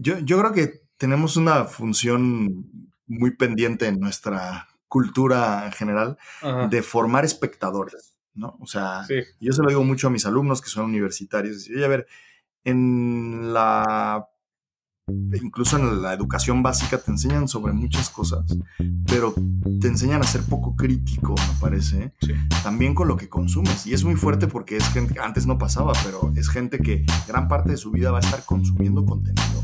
Yo, yo creo que tenemos una función muy pendiente en nuestra cultura en general de formar espectadores, ¿no? O sea, yo se lo digo mucho a mis alumnos que son universitarios. Y, a ver, en la incluso en la educación básica te enseñan sobre muchas cosas, pero te enseñan a ser poco crítico, me parece, también con lo que consumes. Y es muy fuerte porque es gente, antes no pasaba, pero es gente que gran parte de su vida va a estar consumiendo contenido.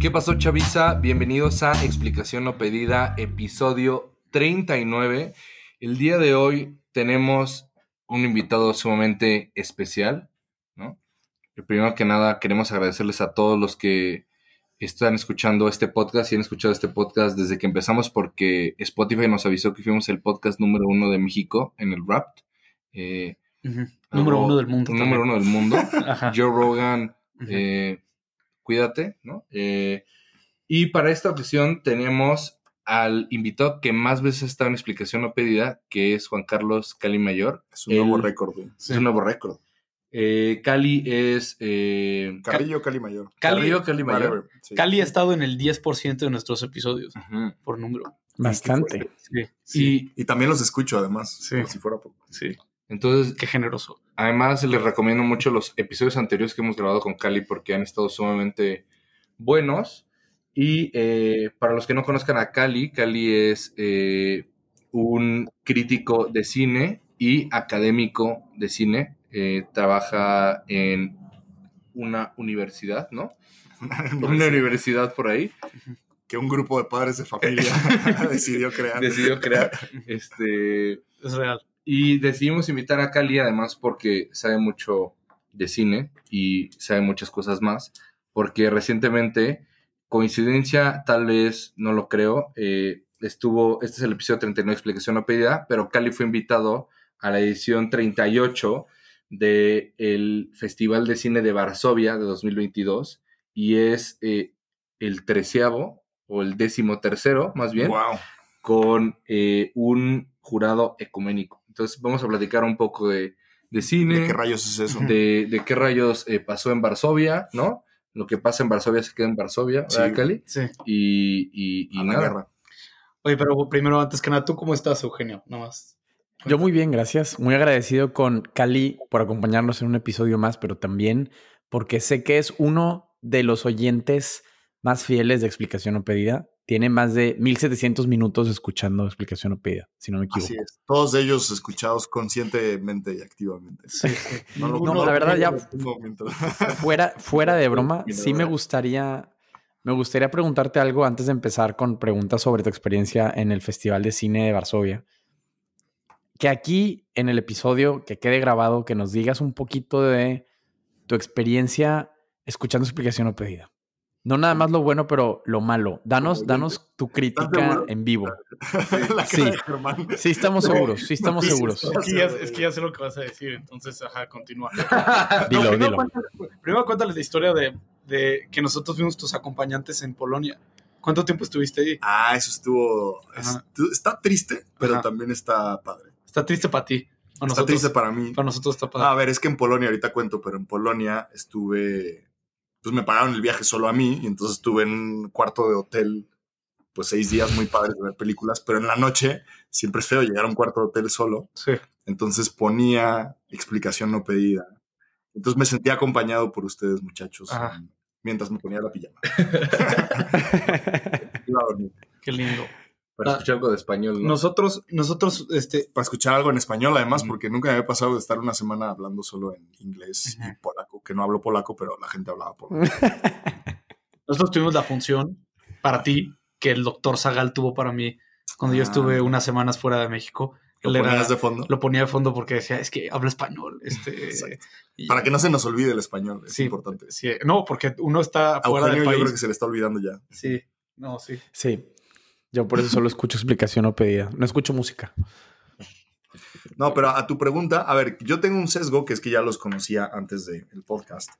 ¿Qué pasó, Chavisa? Bienvenidos a Explicación No Pedida, episodio 39. El día de hoy tenemos un invitado sumamente especial. Primero que nada, queremos agradecerles a todos los que están escuchando este podcast y han escuchado este podcast desde que empezamos porque Spotify nos avisó que fuimos el podcast número uno de México en el rap. Eh, número uno del mundo. Número uno del mundo. Joe Rogan, eh, cuídate, ¿no? Eh, y para esta ocasión tenemos al invitado que más veces está en explicación no pedida, que es Juan Carlos Cali Mayor. Es un nuevo récord. Es un nuevo récord. Eh, Cali es... Eh, Carrillo Cali Mayor. Cali, Cali Mayor. Cali ha estado en el 10% de nuestros episodios, por número. Bastante. Sí. Y, también los escucho, además, como si fuera poco. Sí. Entonces, qué generoso. Además, les recomiendo mucho los episodios anteriores que hemos grabado con Cali porque han estado sumamente buenos. Y eh, para los que no conozcan a Cali, Cali es eh, un crítico de cine y académico de cine. Eh, trabaja en una universidad, ¿no? una universidad por ahí. Que un grupo de padres de familia decidió crear. Decidió crear. Este, es real. Y decidimos invitar a Cali además porque sabe mucho de cine y sabe muchas cosas más, porque recientemente, coincidencia tal vez, no lo creo, eh, estuvo, este es el episodio 39, explicación no pedida, pero Cali fue invitado a la edición 38 del Festival de Cine de Varsovia de 2022 y es eh, el treceavo o el décimo tercero, más bien, con eh, un jurado ecuménico. Entonces vamos a platicar un poco de, cine. ¿De qué rayos es eso? De, qué rayos eh, pasó en Varsovia, ¿no? Lo que pasa en Varsovia se queda en Varsovia, ¿verdad, Cali? Sí. Y, y, nada. Oye, pero primero, antes que nada, ¿tú cómo estás, Eugenio? Nada más. Yo muy bien, gracias. Muy agradecido con Cali por acompañarnos en un episodio más, pero también porque sé que es uno de los oyentes más fieles de Explicación o Pedida tiene más de 1700 minutos escuchando explicación o pedida, si no me equivoco. Así es. Todos ellos escuchados conscientemente y activamente. Sí. No, la verdad ya fuera, fuera de broma, sí me gustaría me gustaría preguntarte algo antes de empezar con preguntas sobre tu experiencia en el Festival de Cine de Varsovia. Que aquí en el episodio que quede grabado, que nos digas un poquito de tu experiencia escuchando explicación o pedida. No nada más lo bueno, pero lo malo. Danos, danos tu crítica en vivo. Sí, sí, estamos seguros, sí estamos seguros. Es que, ya, sé lo que vas a decir, entonces, ajá, continúa. dilo, primero, dilo. Cuéntales, primero cuéntales la historia de, de, que nosotros fuimos tus acompañantes en Polonia. ¿Cuánto tiempo estuviste ahí? Ah, eso estuvo... Está triste, pero también está padre. Está triste para ti. está triste para mí. Para nosotros está padre. a ver, es que en Polonia, ahorita cuento, pero en Polonia estuve pues me pagaron el viaje solo a mí y entonces estuve en un cuarto de hotel pues seis días muy padres de ver películas, pero en la noche siempre es feo llegar a un cuarto de hotel solo. Sí. Entonces ponía explicación no pedida. Entonces me sentía acompañado por ustedes, muchachos, mientras me ponía la pijama. Qué lindo. Para escuchar algo de español, Nosotros, nosotros, este... Para escuchar algo en español, además, porque nunca me había pasado de estar una semana hablando solo en inglés y polaco, que no hablo polaco, pero la gente hablaba polaco. nosotros tuvimos la función para ti que el doctor Zagal tuvo para mí cuando yo estuve ah. unas semanas fuera de México. ¿Lo ponías de fondo? Lo ponía de fondo porque decía, es que habla español. Este, Para que no se nos olvide el español, es importante. Sí, no, porque uno está fuera del país. yo creo que se le está olvidando ya. Sí, no, sí. Sí, yo por eso solo escucho explicación o pedida. No escucho música. No, pero a tu pregunta, a ver, yo tengo un sesgo que es que ya los conocía antes del podcast.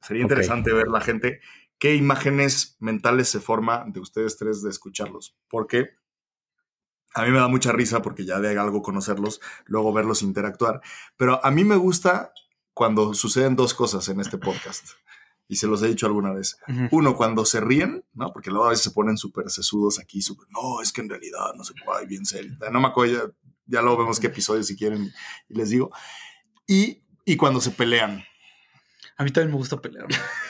Sería interesante ver la gente qué imágenes mentales se forma de ustedes tres de escucharlos. Porque a mí me da mucha risa porque ya de algo conocerlos, luego verlos interactuar. Pero a mí me gusta cuando suceden dos cosas en este podcast. Y se los he dicho alguna vez. Uno, cuando se ríen, ¿no? Porque luego a veces se ponen súper sesudos aquí, súper, no, es que en realidad no sé cuál, bien serio. No me acuerdo, ya, luego vemos qué episodio si quieren y les digo. Y, y cuando se pelean. A mí también me gusta pelear.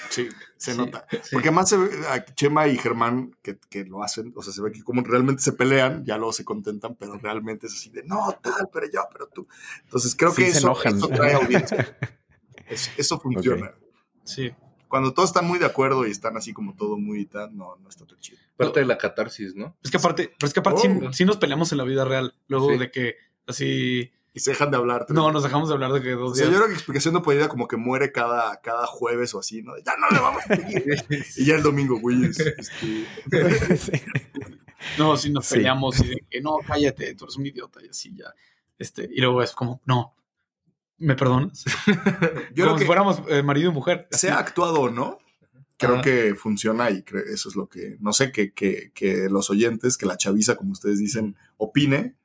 Sí, se nota. Porque además se ve a Chema y Germán que, que, lo hacen, o sea, se ve que como realmente se pelean, ya luego se contentan, pero realmente es así de, no, tal, pero yo, pero tú. Entonces creo que eso, eso, trae audiencia. eso, funciona. Sí cuando todos están muy de acuerdo y están así como todo muy tal, no, no está tan chido. Parte de la catarsis, ¿no? Es que aparte, pero es que aparte sí, oh. nos peleamos en la vida real. Luego de que así. Y se dejan de hablar. No, nos dejamos de hablar de que dos días. O sea, yo creo que explicación de poesía como que muere cada, cada jueves o así, ¿no? Ya no le vamos a seguir. y ya el domingo, güey. Este... no, si nos peleamos y de que no, cállate, tú eres un idiota y así ya. Este, y luego es como, no, ¿Me perdonas? Yo Como que si fuéramos eh, marido y mujer. Sea actuado o no, creo que funciona y eso es lo que, no sé, que, que, que, los oyentes, que la chaviza, como ustedes dicen, opine,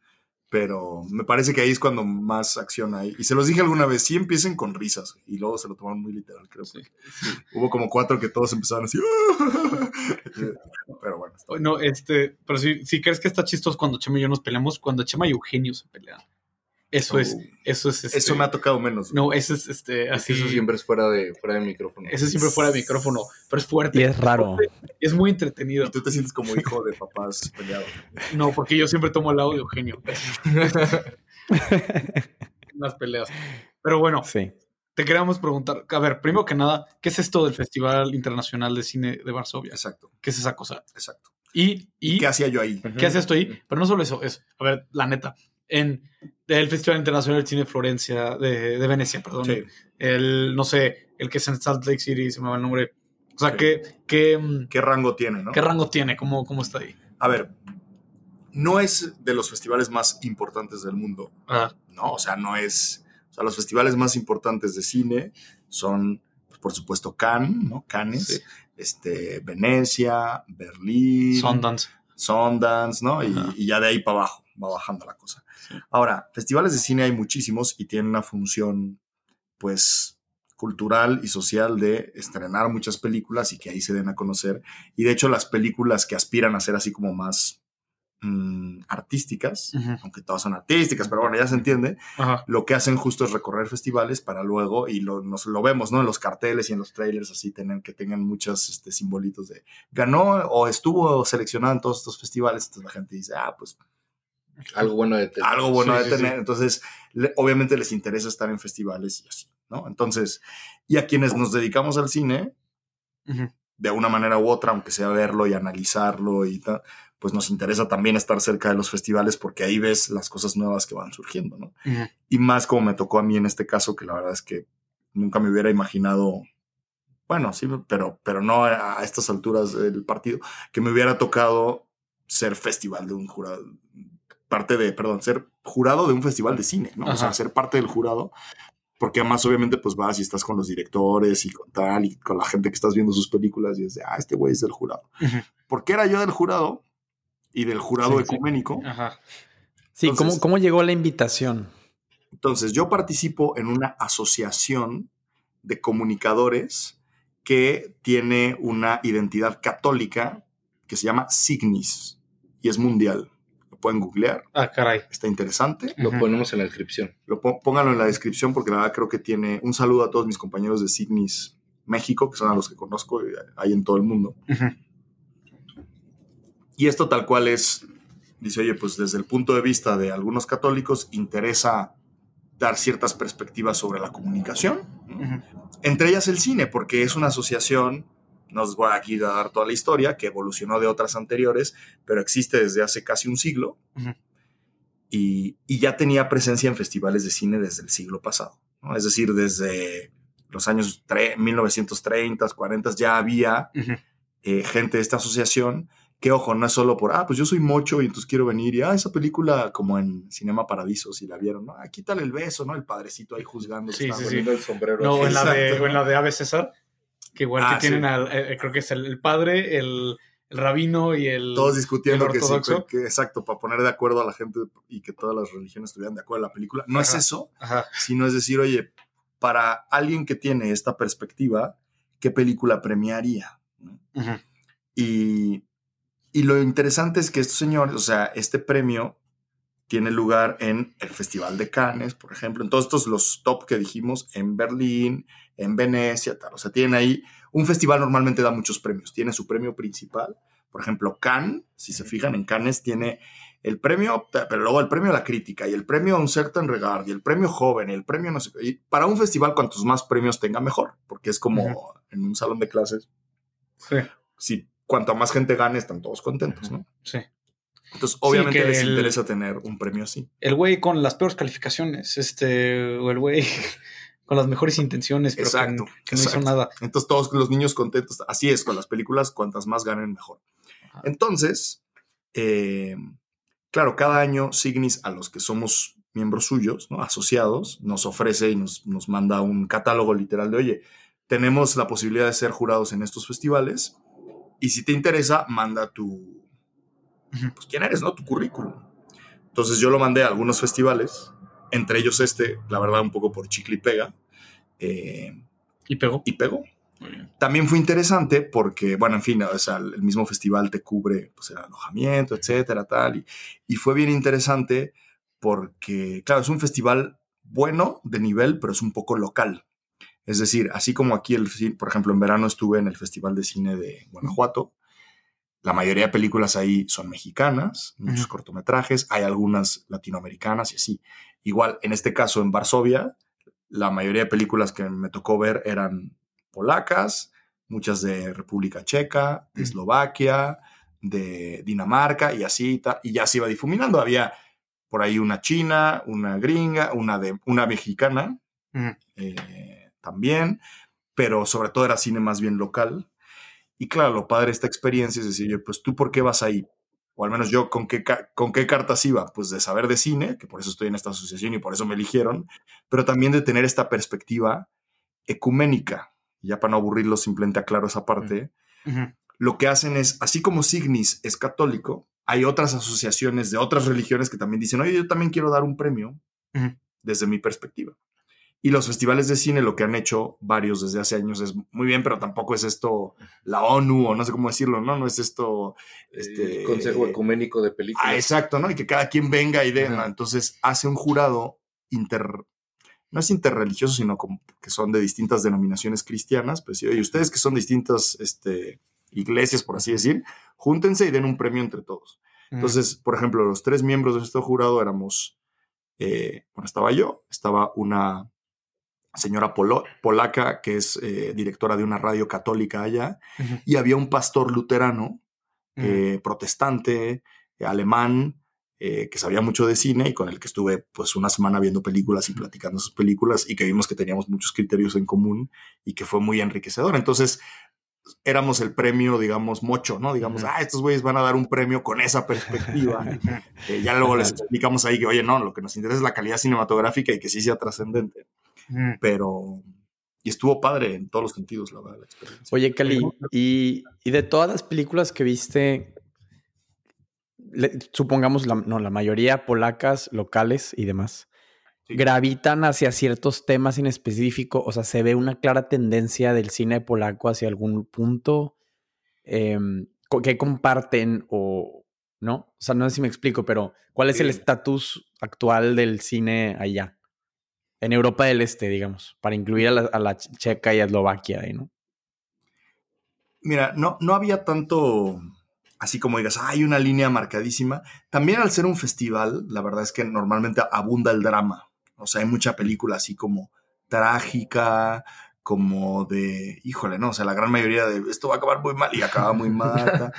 pero me parece que ahí es cuando más acción hay. Y se los dije alguna vez, sí empiecen con risas y luego se lo tomaron muy literal, creo. Sí. Hubo como cuatro que todos empezaron así. pero bueno. No, este, pero si, si crees que está chistoso cuando Chema y yo nos peleamos, cuando Chema y Eugenio se pelean. Eso es, eso es. eso este, me ha tocado menos. No, eso es este, así. Eso siempre es fuera de, fuera de micrófono. Eso siempre fuera de micrófono, pero es fuerte. Y es raro. Es muy entretenido. Y tú te sientes como hijo de papás peleados. No, porque yo siempre tomo el lado de Eugenio. las peleas. Pero bueno, sí. te queríamos preguntar, a ver, primero que nada, ¿qué es esto del Festival Internacional de Cine de Varsovia? Exacto. ¿Qué es esa cosa? Exacto. Y, y ¿Qué hacía yo ahí? ¿Qué hacías tú ahí? Pero no solo eso, es, a ver, la neta, en el Festival Internacional de Cine Florencia, de, de Venecia, perdón. El, no sé, el que es en Salt Lake City, se me va el nombre. O sea, ¿qué, qué, mm, ¿qué rango tiene, no? ¿Qué rango tiene? ¿Cómo, ¿Cómo está ahí? A ver, no es de los festivales más importantes del mundo. Ah. No, o sea, no es. O sea, los festivales más importantes de cine son, pues, por supuesto, Cannes, ¿no? Cannes, este, Venecia, Berlín. Sundance. Sundance, ¿no? Y, y, ya de ahí para abajo va bajando la cosa. Ahora, festivales de cine hay muchísimos y tienen una función, pues, cultural y social de estrenar muchas películas y que ahí se den a conocer. Y de hecho, las películas que aspiran a ser así como más mm, artísticas, aunque todas son artísticas, pero bueno, ya se entiende, lo que hacen justo es recorrer festivales para luego, y lo, nos, lo vemos, ¿no? En los carteles y en los trailers, así, tener, que tengan muchos este, simbolitos de ganó o estuvo seleccionado en todos estos festivales. Entonces la gente dice, ah, pues algo bueno de tener. Algo bueno de tener. Entonces, obviamente les interesa estar en festivales y así, ¿no? Entonces, y a quienes nos dedicamos al cine, de una manera u otra, aunque sea verlo y analizarlo y tal, pues nos interesa también estar cerca de los festivales porque ahí ves las cosas nuevas que van surgiendo, ¿no? Y más como me tocó a mí en este caso, que la verdad es que nunca me hubiera imaginado bueno, sí, pero, pero no a estas alturas del partido, que me hubiera tocado ser festival de un jurado, parte de, perdón, ser jurado de un festival de cine, ¿no? O sea, ser parte del jurado, porque además obviamente pues vas y estás con los directores y con tal, y con la gente que estás viendo sus películas y es de, ah, este güey es del jurado. Porque era yo del jurado y del jurado ecuménico. Ajá. Sí, ¿cómo, ¿cómo llegó la invitación? Entonces, yo participo en una asociación de comunicadores que tiene una identidad católica que se llama Signis y es mundial pueden googlear. Ah, caray. Está interesante. Lo ponemos en la descripción. Lo pónganlo en la descripción porque la verdad creo que tiene un saludo a todos mis compañeros de Signis México, que son a los que conozco y hay en todo el mundo. Y esto tal cual es, dice, oye, pues desde el punto de vista de algunos católicos interesa dar ciertas perspectivas sobre la comunicación, entre ellas el cine, porque es una asociación nos voy aquí a dar toda la historia, que evolucionó de otras anteriores, pero existe desde hace casi un siglo. y, ya tenía presencia en festivales de cine desde el siglo pasado. Es decir, desde los años 1930, 40 ya había eh, gente de esta asociación que, ojo, no es solo por, ah, pues yo soy mocho y entonces quiero venir y, ah, esa película como en Cinema Paradiso, si la vieron, ¿no? Ah, quítale el beso, ¿no? El padrecito ahí juzgando. Sí, sí, sí. El sombrero. No, en la, de, en la de Ave César que igual que ah, tienen al, eh, creo que es el, padre, el, rabino y el. Todos discutiendo que sí, que, exacto, para poner de acuerdo a la gente y que todas las religiones estuvieran de acuerdo en la película. No es eso, sino es decir, oye, para alguien que tiene esta perspectiva, qué película premiaría. y, y lo interesante es que estos señores, o sea, este premio tiene lugar en el Festival de Cannes, por ejemplo, en todos estos los top que dijimos, en Berlín, en Venecia, tal. O sea, tiene ahí, un festival normalmente da muchos premios, tiene su premio principal, por ejemplo, Cannes, si se fijan, en Cannes tiene el premio, pero luego el premio a la crítica y el premio a un certain regard y el premio joven y el premio no sé y para un festival cuantos más premios tenga mejor, porque es como en un salón de clases. Sí. Si cuanto más gente gane, están todos contentos, ¿no? Sí. Entonces, obviamente les interesa tener un premio así. El güey con las peores calificaciones, este, o el güey con las mejores intenciones, pero exacto, que, no hizo nada. Entonces, todos los niños contentos. Así es, con las películas, cuantas más ganen, mejor. Entonces, eh, claro, cada año Signis, a los que somos miembros suyos, ¿no? asociados, nos ofrece y nos, nos manda un catálogo literal de, oye, tenemos la posibilidad de ser jurados en estos festivales y si te interesa, manda tu, pues quién eres, ¿no? Tu currículum. Entonces yo lo mandé a algunos festivales, entre ellos este, la verdad, un poco por chicle y pega. Eh, ¿Y pegó? Y pegó. También fue interesante porque, bueno, en fin, o sea, el mismo festival te cubre pues, el alojamiento, etcétera, tal. Y, y fue bien interesante porque, claro, es un festival bueno de nivel, pero es un poco local. Es decir, así como aquí, el, por ejemplo, en verano estuve en el Festival de Cine de Guanajuato, la mayoría de películas ahí son mexicanas, muchos cortometrajes, hay algunas latinoamericanas y así. Igual, en este caso, en Varsovia, la mayoría de películas que me tocó ver eran polacas, muchas de República Checa, de Eslovaquia, de Dinamarca y así, y ya se iba difuminando. Había por ahí una china, una gringa, una, de, una mexicana eh, también, pero sobre todo era cine más bien local. Y claro, lo padre de esta experiencia es decir, pues tú por qué vas ahí? O al menos yo, ¿con qué, ¿con qué cartas iba? Pues de saber de cine, que por eso estoy en esta asociación y por eso me eligieron, pero también de tener esta perspectiva ecuménica. ya para no aburrirlo, simplemente aclaro esa parte. Lo que hacen es, así como Signis es católico, hay otras asociaciones de otras religiones que también dicen, oye, yo también quiero dar un premio desde mi perspectiva. Y los festivales de cine lo que han hecho varios desde hace años es muy bien, pero tampoco es esto la ONU o no sé cómo decirlo, ¿no? No es esto... Este, Consejo Ecuménico de Películas. Ah, exacto, ¿no? Y que cada quien venga y dé, Entonces hace un jurado inter... No es interreligioso, sino como que son de distintas denominaciones cristianas. Pues sí, oye, ustedes que son distintas este, iglesias, por así decir, júntense y den un premio entre todos. Entonces, por ejemplo, los tres miembros de este jurado éramos... Eh, bueno, estaba yo, estaba una señora polaca que es eh, directora de una radio católica allá, y había un pastor luterano, eh, protestante, eh, alemán, que sabía mucho de cine y con el que estuve pues una semana viendo películas y platicando sus películas y que vimos que teníamos muchos criterios en común y que fue muy enriquecedor. Entonces, éramos el premio, digamos, mocho, ¿no? Digamos, ah, estos güeyes van a dar un premio con esa perspectiva. ya luego les explicamos ahí que, oye, no, lo que nos interesa es la calidad cinematográfica y que sí sea trascendente. Pero. Y estuvo padre en todos los sentidos, la verdad, la experiencia. Oye, Cali, y, de todas las películas que viste, supongamos, la, no, la mayoría polacas, locales y demás, gravitan hacia ciertos temas en específico. O sea, se ve una clara tendencia del cine polaco hacia algún punto em, que comparten o no. O sea, no sé si me explico, pero ¿cuál es el estatus actual del cine allá? En Europa del Este, digamos, para incluir a la, Checa y a Eslovaquia ¿no? Mira, no, no había tanto, así como digas, hay una línea marcadísima. También al ser un festival, la verdad es que normalmente abunda el drama. O sea, hay mucha película así como trágica, como de, híjole, no, o sea, la gran mayoría de esto va a acabar muy mal y acaba muy mal.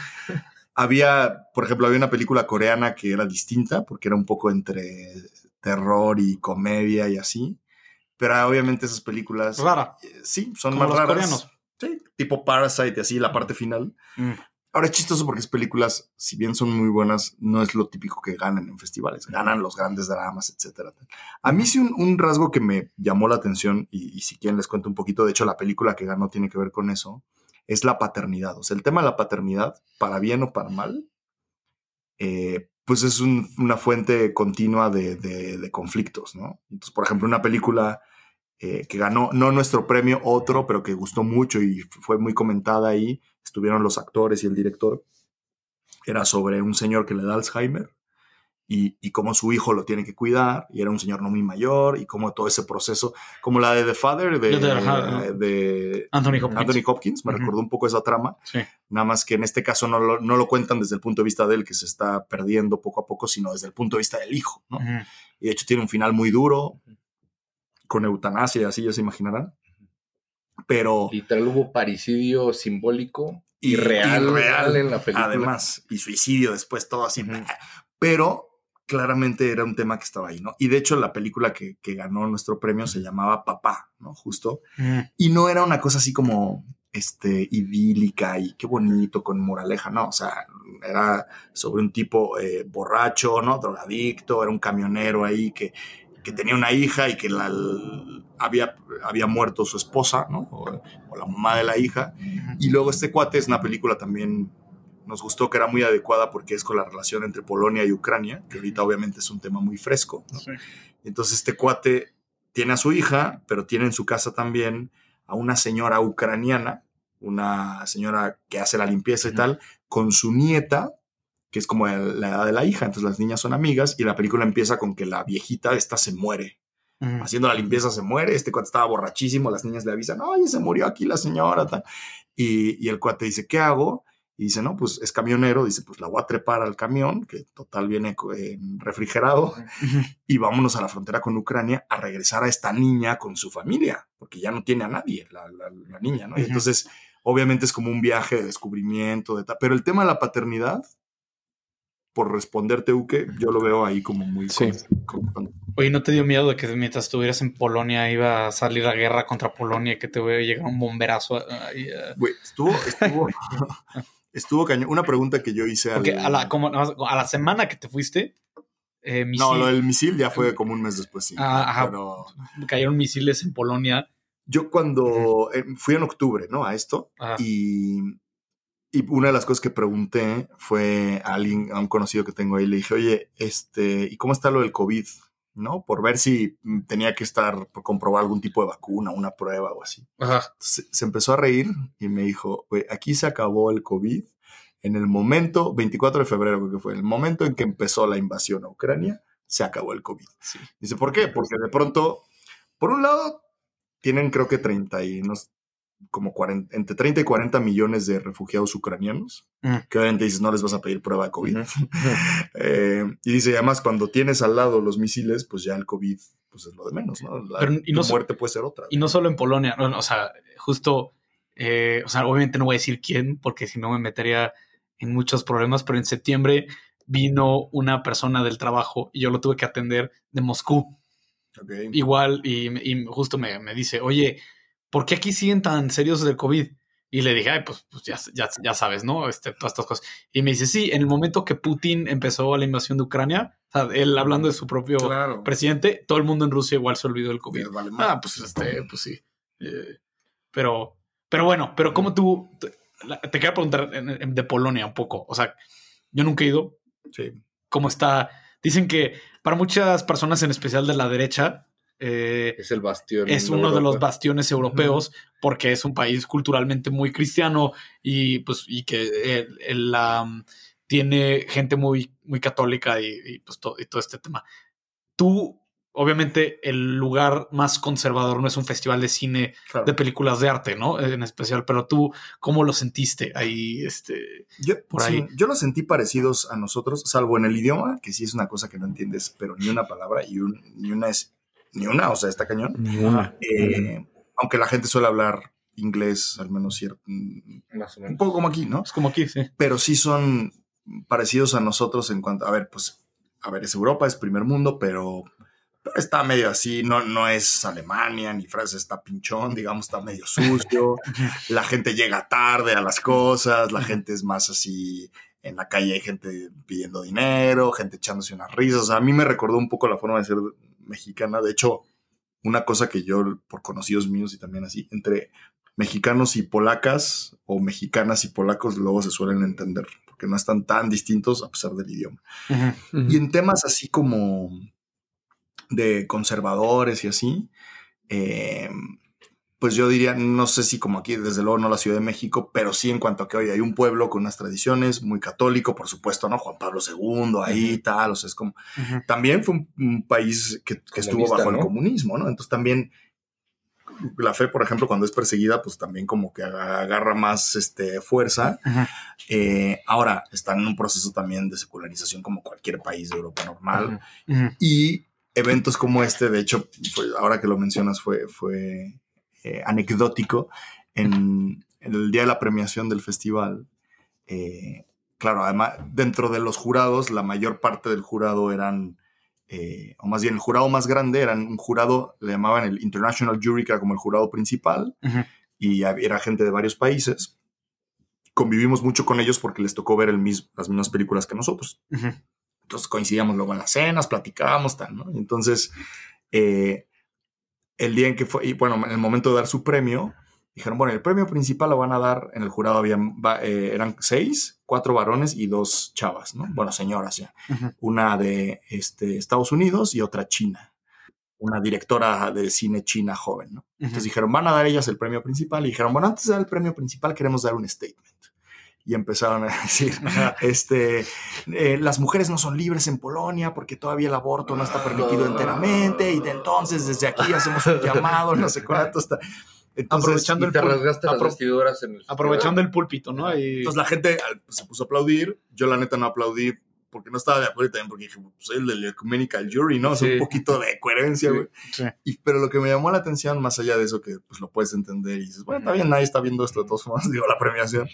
había, por ejemplo, había una película coreana que era distinta porque era un poco entre terror y comedia y así. Pero obviamente esas películas. Rara. Eh, sí, son más raras. Coreanos. Sí, tipo Parasite y así, la parte final. Mm. Ahora es chistoso porque es películas, si bien son muy buenas, no es lo típico que ganan en festivales. Ganan los grandes dramas, etcétera. A mí sí un, rasgo que me llamó la atención, y, si quieren les cuento un poquito, de hecho la película que ganó tiene que ver con eso, es la paternidad. O sea, el tema de la paternidad, para bien o para mal, eh, pues es una fuente continua de, conflictos, ¿no? Entonces, por ejemplo, una película eh, que ganó, no nuestro premio, otro, pero que gustó mucho y fue muy comentada ahí. Estuvieron los actores y el director. Era sobre un señor que le da Alzheimer y, y, cómo su hijo lo tiene que cuidar, y era un señor no muy mayor, y cómo todo ese proceso, como la de The Father de, de, Anthony Hopkins, me recordó un poco esa trama, nada más que en este caso no lo, no lo, cuentan desde el punto de vista de él, que se está perdiendo poco a poco, sino desde el punto de vista del hijo, ¿no? Y de hecho tiene un final muy duro, con eutanasia, así ya se imaginarán. Pero. Literal hubo paricidio simbólico y, real, real, en la película. Además, y suicidio después, todo así. Pero claramente era un tema que estaba ahí, ¿no? Y de hecho la película que, ganó nuestro premio se llamaba Papá, ¿no? Justo. Y no era una cosa así como este, idílica y qué bonito con moraleja, no, o sea, era sobre un tipo eh, borracho, ¿no? Drogadicto, era un camionero ahí que, que tenía una hija y que la, había, había muerto su esposa, ¿no? O, o, la mamá de la hija. Y luego este cuate es una película también nos gustó que era muy adecuada porque es con la relación entre Polonia y Ucrania, que ahorita obviamente es un tema muy fresco. Entonces este cuate tiene a su hija, pero tiene en su casa también a una señora ucraniana, una señora que hace la limpieza y tal, con su nieta, que es como la edad de la hija. Entonces las niñas son amigas y la película empieza con que la viejita esta se muere. Haciendo la limpieza se muere, este cuate estaba borrachísimo, las niñas le avisan, oye, se murió aquí la señora, tal. Y, y el cuate dice, ¿qué hago? Y dice, no, pues es camionero, dice, pues la voy a trepar al camión, que total viene refrigerado, y vámonos a la frontera con Ucrania a regresar a esta niña con su familia, porque ya no tiene a nadie la, niña, ¿no? Y entonces, obviamente es como un viaje de descubrimiento, de pero el tema de la paternidad, por responderte, Uke, yo lo veo ahí como muy... Sí. Oye, ¿no te dio miedo de que mientras estuvieras en Polonia iba a salir la guerra contra Polonia y que te voy a llegar un bomberazo? Güey, estuvo, estuvo, Estuvo cañón. Una pregunta que yo hice Porque a la, como, a la semana que te fuiste. Eh, no, lo del misil ya fue como un mes después, sí. Ah, ajá. Pero... Cayeron misiles en Polonia. Yo cuando eh, fui en octubre, ¿no? A esto. Y, y, una de las cosas que pregunté fue a alguien, a un conocido que tengo ahí, le dije, oye, este, ¿y cómo está lo del COVID? ¿No? Por ver si mm, tenía que estar, por comprobar algún tipo de vacuna, una prueba o así. Se, empezó a reír y me dijo, aquí se acabó el COVID en el momento, 24 de febrero creo que fue, el momento en que empezó la invasión a Ucrania, se acabó el COVID. Dice, ¿por qué? Porque de pronto, por un lado, tienen creo que 30 y unos como entre 30 y 40 millones de refugiados ucranianos, mm. que obviamente dices, no les vas a pedir prueba de COVID. Eh, y dice, además, cuando tienes al lado los misiles, pues ya el COVID pues es lo de menos, ¿no? La, y no muerte puede ser otra. Y no solo en Polonia, o sea, justo, eh, o sea, obviamente no voy a decir quién, porque si no me metería en muchos problemas, pero en septiembre vino una persona del trabajo y yo lo tuve que atender de Moscú. Igual, y, y justo me, me dice, oye, ¿por qué aquí siguen tan serios del COVID? Y le dije, ay, pues, pues ya, ya, sabes, ¿no? Este, todas estas cosas. Y me dice, sí, en el momento que Putin empezó la invasión de Ucrania, o sea, él hablando de su propio presidente, todo el mundo en Rusia igual se olvidó del COVID. ah, pues este, pues sí. Eh, pero, pero bueno, pero como tú, te, quería preguntar de Polonia un poco. O sea, yo nunca he ido. Sí. ¿Cómo está? Dicen que para muchas personas, en especial de la derecha, eh, es el bastión. Es uno de los bastiones europeos porque es un país culturalmente muy cristiano y pues y que la, tiene gente muy, muy católica y, pues todo, y todo este tema. Tú, obviamente, el lugar más conservador no es un festival de cine de películas de arte, ¿no? En especial, pero tú, ¿cómo lo sentiste ahí? Este, yo, por ahí. yo lo sentí parecidos a nosotros, salvo en el idioma, que sí es una cosa que no entiendes, pero ni una palabra y ni una es ni una, o sea, está cañón. Ni una. Eh, aunque la gente suele hablar inglés, al menos cierto. Mm, un poco como aquí, ¿no? Es como aquí, sí. Pero sí son parecidos a nosotros en cuanto, a ver, pues, a ver, es Europa, es primer mundo, pero, está medio así, no, no es Alemania, ni Francia está pinchón, digamos, está medio sucio. la gente llega tarde a las cosas, la gente es más así. En la calle hay gente pidiendo dinero, gente echándose unas risas. a mí me recordó un poco la forma de ser mexicana. De hecho, una cosa que yo, por conocidos míos y también así, entre mexicanos y polacas o mexicanas y polacos luego se suelen entender, porque no están tan distintos a pesar del idioma. Y en temas así como de conservadores y así, eh, pues yo diría, no sé si como aquí, desde luego no la Ciudad de México, pero sí en cuanto a que hoy hay un pueblo con unas tradiciones, muy católico, por supuesto, ¿no? Juan Pablo II, ahí tal, o sea, es como... También fue un, país que, estuvo bajo el comunismo, ¿no? Entonces también la fe, por ejemplo, cuando es perseguida, pues también como que agarra más este, fuerza. Eh, ahora está en un proceso también de secularización como cualquier país de Europa normal. Y eventos como este, de hecho, ahora que lo mencionas, fue, fue eh, anecdótico en, el día de la premiación del festival. Eh, claro, además, dentro de los jurados, la mayor parte del jurado eran, eh, o más bien el jurado más grande, eran un jurado, le llamaban el International Jury, que era como el jurado principal, y era gente de varios países. Convivimos mucho con ellos porque les tocó ver el mismo, las mismas películas que nosotros. Entonces coincidíamos luego en las cenas, platicábamos, tal, ¿no? Entonces, el día en que fue, y bueno, en el momento de dar su premio, dijeron, bueno, el premio principal lo van a dar, en el jurado habían, eh, eran seis, cuatro varones y dos chavas, ¿no? Bueno, señoras ya. Una de este, Estados Unidos y otra china. Una directora de cine china joven, ¿no? Entonces dijeron, van a dar ellas el premio principal y dijeron, bueno, antes de dar el premio principal queremos dar un statement y empezaron a decir, este, eh, las mujeres no son libres en Polonia porque todavía el aborto no está permitido enteramente y de entonces desde aquí hacemos un llamado, no sé cuánto está. aprovechando el, aprovechando el púlpito, ¿no? Y... Entonces la gente pues, se puso a aplaudir. Yo la neta no aplaudí porque no estaba de acuerdo también porque dije, pues, soy el del Ecumenical Jury, ¿no? un poquito de coherencia, güey. Y, pero lo que me llamó la atención, más allá de eso, que pues lo puedes entender y dices, bueno, está bien, nadie está viendo esto de todos modos, digo, la premiación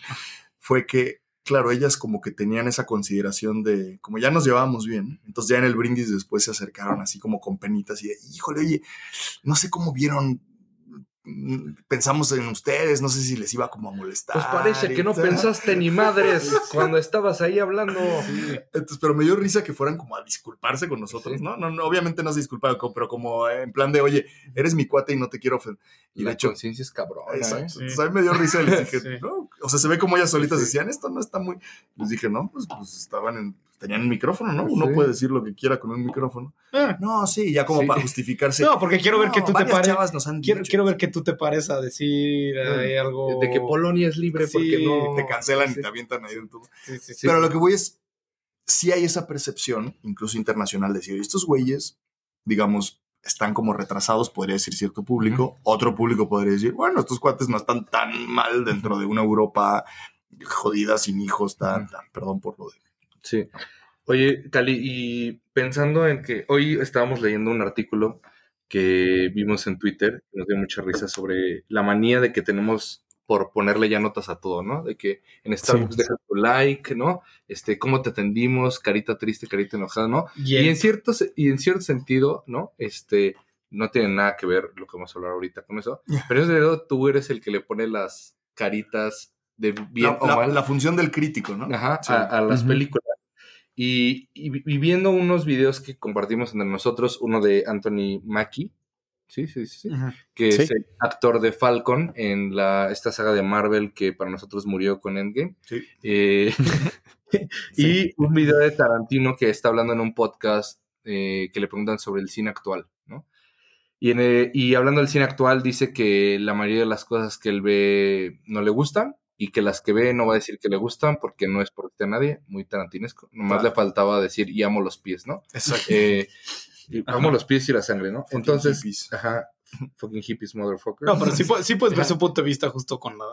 fue que, claro, ellas como que tenían esa consideración de, como ya nos llevábamos bien, entonces ya en el brindis después se acercaron así como con penitas y de, híjole, oye, no sé cómo vieron pensamos en ustedes, no sé si les iba como a molestar. Pues parece que no pensaste ni madres cuando estabas ahí hablando. Entonces, pero me dio risa que fueran como a disculparse con nosotros, ¿no? No, no obviamente no se disculparon, pero como en plan de, oye, eres mi cuate y no te quiero ofender. Y la de hecho, conciencia es cabrón. Exacto. ¿eh? Entonces a mí me dio risa y les dije, no, o sea, se ve como ellas solitas decían, esto no está muy. Les dije, no, pues, pues estaban en tenían un micrófono, ¿no? Uno puede decir lo que quiera con un micrófono. Ah. No, sí, ya como para justificarse. No, porque quiero ver que tú te pares. Quiero, quiero, ver que tú te pares a decir mm. algo. De que Polonia es libre porque no. Te cancelan y te avientan ahí en todo. Pero lo que voy es. Sí hay esa percepción, incluso internacional, de decir, estos güeyes, digamos, están como retrasados, podría decir cierto público. Otro público podría decir, bueno, estos cuates no están tan mal dentro de una Europa jodida, sin hijos, tan, tan, perdón por lo de Sí. Oye, Cali, y pensando en que hoy estábamos leyendo un artículo que vimos en Twitter, nos dio mucha risa sobre la manía de que tenemos por ponerle ya notas a todo, ¿no? De que en Starbucks deja tu like, ¿no? Este, cómo te atendimos, carita triste, carita enojada, ¿no? Y en cierto, y en cierto sentido, ¿no? Este, no tiene nada que ver lo que vamos a hablar ahorita con eso, pero es de tú eres el que le pone las caritas de bien la, o mal. La, función del crítico, ¿no? Ajá, a, las películas. Y, viendo unos videos que compartimos entre nosotros, uno de Anthony Mackie, sí, sí, sí, que es el actor de Falcon en la, esta saga de Marvel que para nosotros murió con Endgame. Eh, y un video de Tarantino que está hablando en un podcast eh, que le preguntan sobre el cine actual, ¿no? Y, en y hablando del cine actual, dice que la mayoría de las cosas que él ve no le gustan y que las que ve no va a decir que le gustan porque no es por a nadie, muy tarantinesco. Nomás le faltaba decir y amo los pies, ¿no? Exacto. Eh, amo los pies y la sangre, ¿no? Entonces, ajá, fucking hippies, motherfucker. No, pero sí, sí puedes ver su punto de vista justo con la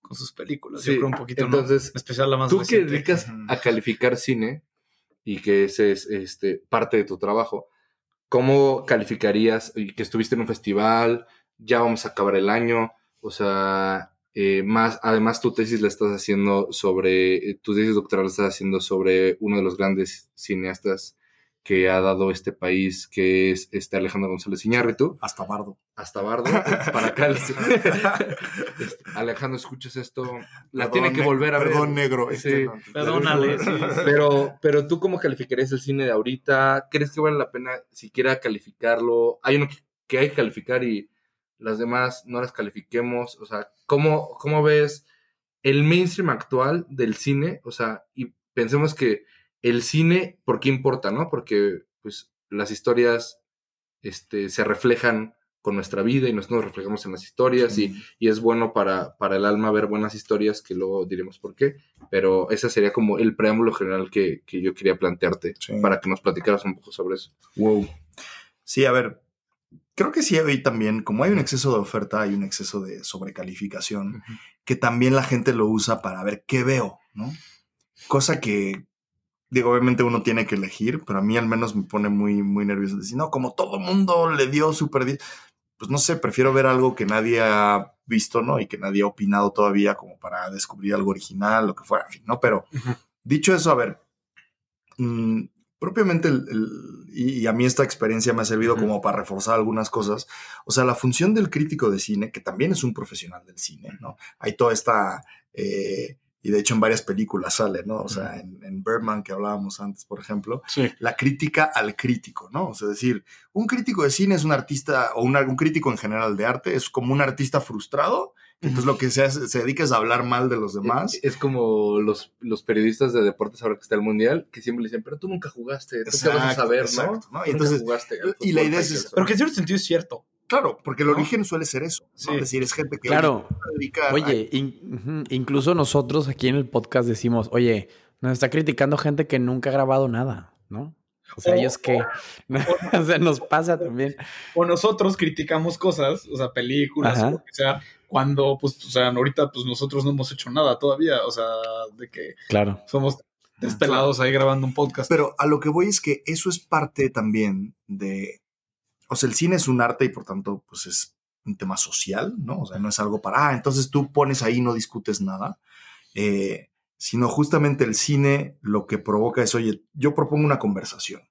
con sus películas. Yo creo un poquito, entonces, especial la más Tú que dedicas a calificar cine y que ese es este, parte de tu trabajo, ¿cómo calificarías que estuviste en un festival, ya vamos a acabar el año, o sea, eh, más, además, tu tesis la estás haciendo sobre, eh, tu tesis doctoral la estás haciendo sobre uno de los grandes cineastas que ha dado este país, que es este Alejandro González Iñárritu. Hasta Bardo. Hasta Bardo, para acá. Alejandro, escuchas esto, la tiene que volver a ver. Perdón, negro. Este, Perdónale. Pero, pero tú, ¿cómo calificarías el cine de ahorita? ¿Crees que vale la pena siquiera calificarlo? Hay uno que hay que calificar y las demás no las califiquemos, o sea, ¿cómo, cómo ves el mainstream actual del cine? O sea, y pensemos que el cine, ¿por qué importa, no? Porque, pues, las historias este, se reflejan con nuestra vida y nos, nos reflejamos en las historias y, y, es bueno para, para el alma ver buenas historias que luego diremos por qué, pero ese sería como el preámbulo general que, que yo quería plantearte para que nos platicaras un poco sobre eso. Wow. Sí, a ver, creo que sí hoy también, como hay un exceso de oferta, hay un exceso de sobrecalificación, que también la gente lo usa para ver qué veo, ¿no? Cosa que digo, obviamente uno tiene que elegir, pero a mí al menos me pone muy, muy nervioso decir, no, como todo mundo le dio súper pues no sé, prefiero ver algo que nadie ha visto, ¿no? Y que nadie ha opinado todavía como para descubrir algo original, lo que fuera, en fin, ¿no? Pero dicho eso, a ver, mm, propiamente, el, y, a mí esta experiencia me ha servido como para reforzar algunas cosas, o sea, la función del crítico de cine, que también es un profesional del cine, ¿no? Hay toda esta... Eh, y de hecho en varias películas sale, ¿no? O sea, en, en Birdman que hablábamos antes, por ejemplo, la crítica al crítico, ¿no? O sea, es decir, un crítico de cine es un artista, o un, un crítico en general de arte, es como un artista frustrado, entonces lo que se, hace, se dedica es a hablar mal de los demás. Es, como los, los, periodistas de deportes ahora que está el mundial, que siempre dicen, pero tú nunca jugaste, tú qué vas a saber, ¿no? entonces, jugaste, y la idea es... Pero que en cierto sentido es cierto. Claro, porque el origen suele ser eso. Es decir, es gente que claro. Oye, incluso nosotros aquí en el podcast decimos, oye, nos está criticando gente que nunca ha grabado nada, ¿no? O sea, ellos que o, sea, nos pasa también. O nosotros criticamos cosas, o sea, películas, o lo que sea, cuando, pues, o sea, ahorita, pues nosotros no hemos hecho nada todavía, o sea, de que claro. somos despelados ahí grabando un podcast. Pero a lo que voy es que eso es parte también de o sea, el cine es un arte y por tanto, pues es un tema social, ¿no? O sea, no es algo para, ah, entonces tú pones ahí y no discutes nada, eh, sino justamente el cine lo que provoca es, oye, yo propongo una conversación.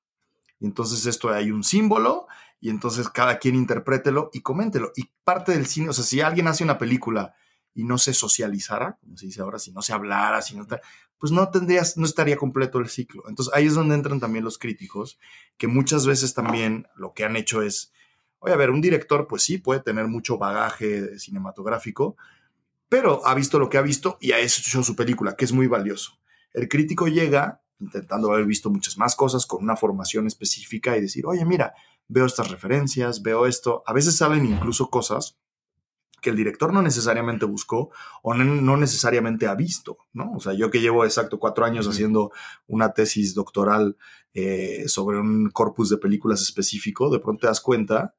Y entonces esto hay un símbolo y entonces cada quien interprételo y coméntelo. Y parte del cine, o sea, si alguien hace una película y no se socializara, como se dice ahora, si no se hablara, si no pues no tendrías, no estaría completo el ciclo. Entonces ahí es donde entran también los críticos, que muchas veces también lo que han hecho es, oye, a ver, un director, pues sí, puede tener mucho bagaje cinematográfico, pero ha visto lo que ha visto y ha hecho su película, que es muy valioso. El crítico llega intentando haber visto muchas más cosas con una formación específica y decir, oye, mira, veo estas referencias, veo esto. A veces salen incluso cosas que el director no necesariamente buscó o no, necesariamente ha visto, ¿no? O sea, yo que llevo exacto cuatro años haciendo una tesis doctoral eh, sobre un corpus de películas específico, de pronto te das cuenta,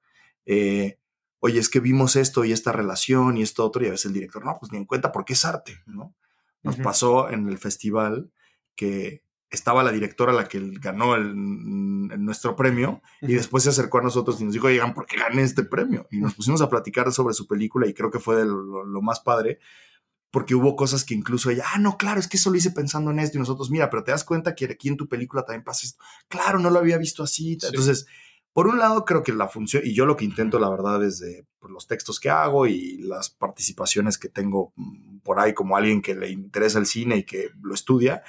eh, oye, es que vimos esto y esta relación y esto otro, y a veces el director, no, pues ni en cuenta porque es arte, ¿no? Nos pasó en el festival que estaba la directora la que ganó el, nuestro premio y después se acercó a nosotros y nos dijo, oigan, ¿por qué gané este premio? Y nos pusimos a platicar sobre su película y creo que fue de lo, más padre porque hubo cosas que incluso ella, ah, no, claro, es que eso lo hice pensando en esto y nosotros, mira, pero te das cuenta que aquí en tu película también pasa esto. Claro, no lo había visto así. Entonces, por un lado, creo que la función, y yo lo que intento, la verdad, desde los textos que hago y las participaciones que tengo mm, por ahí como alguien que le interesa el cine y que lo estudia,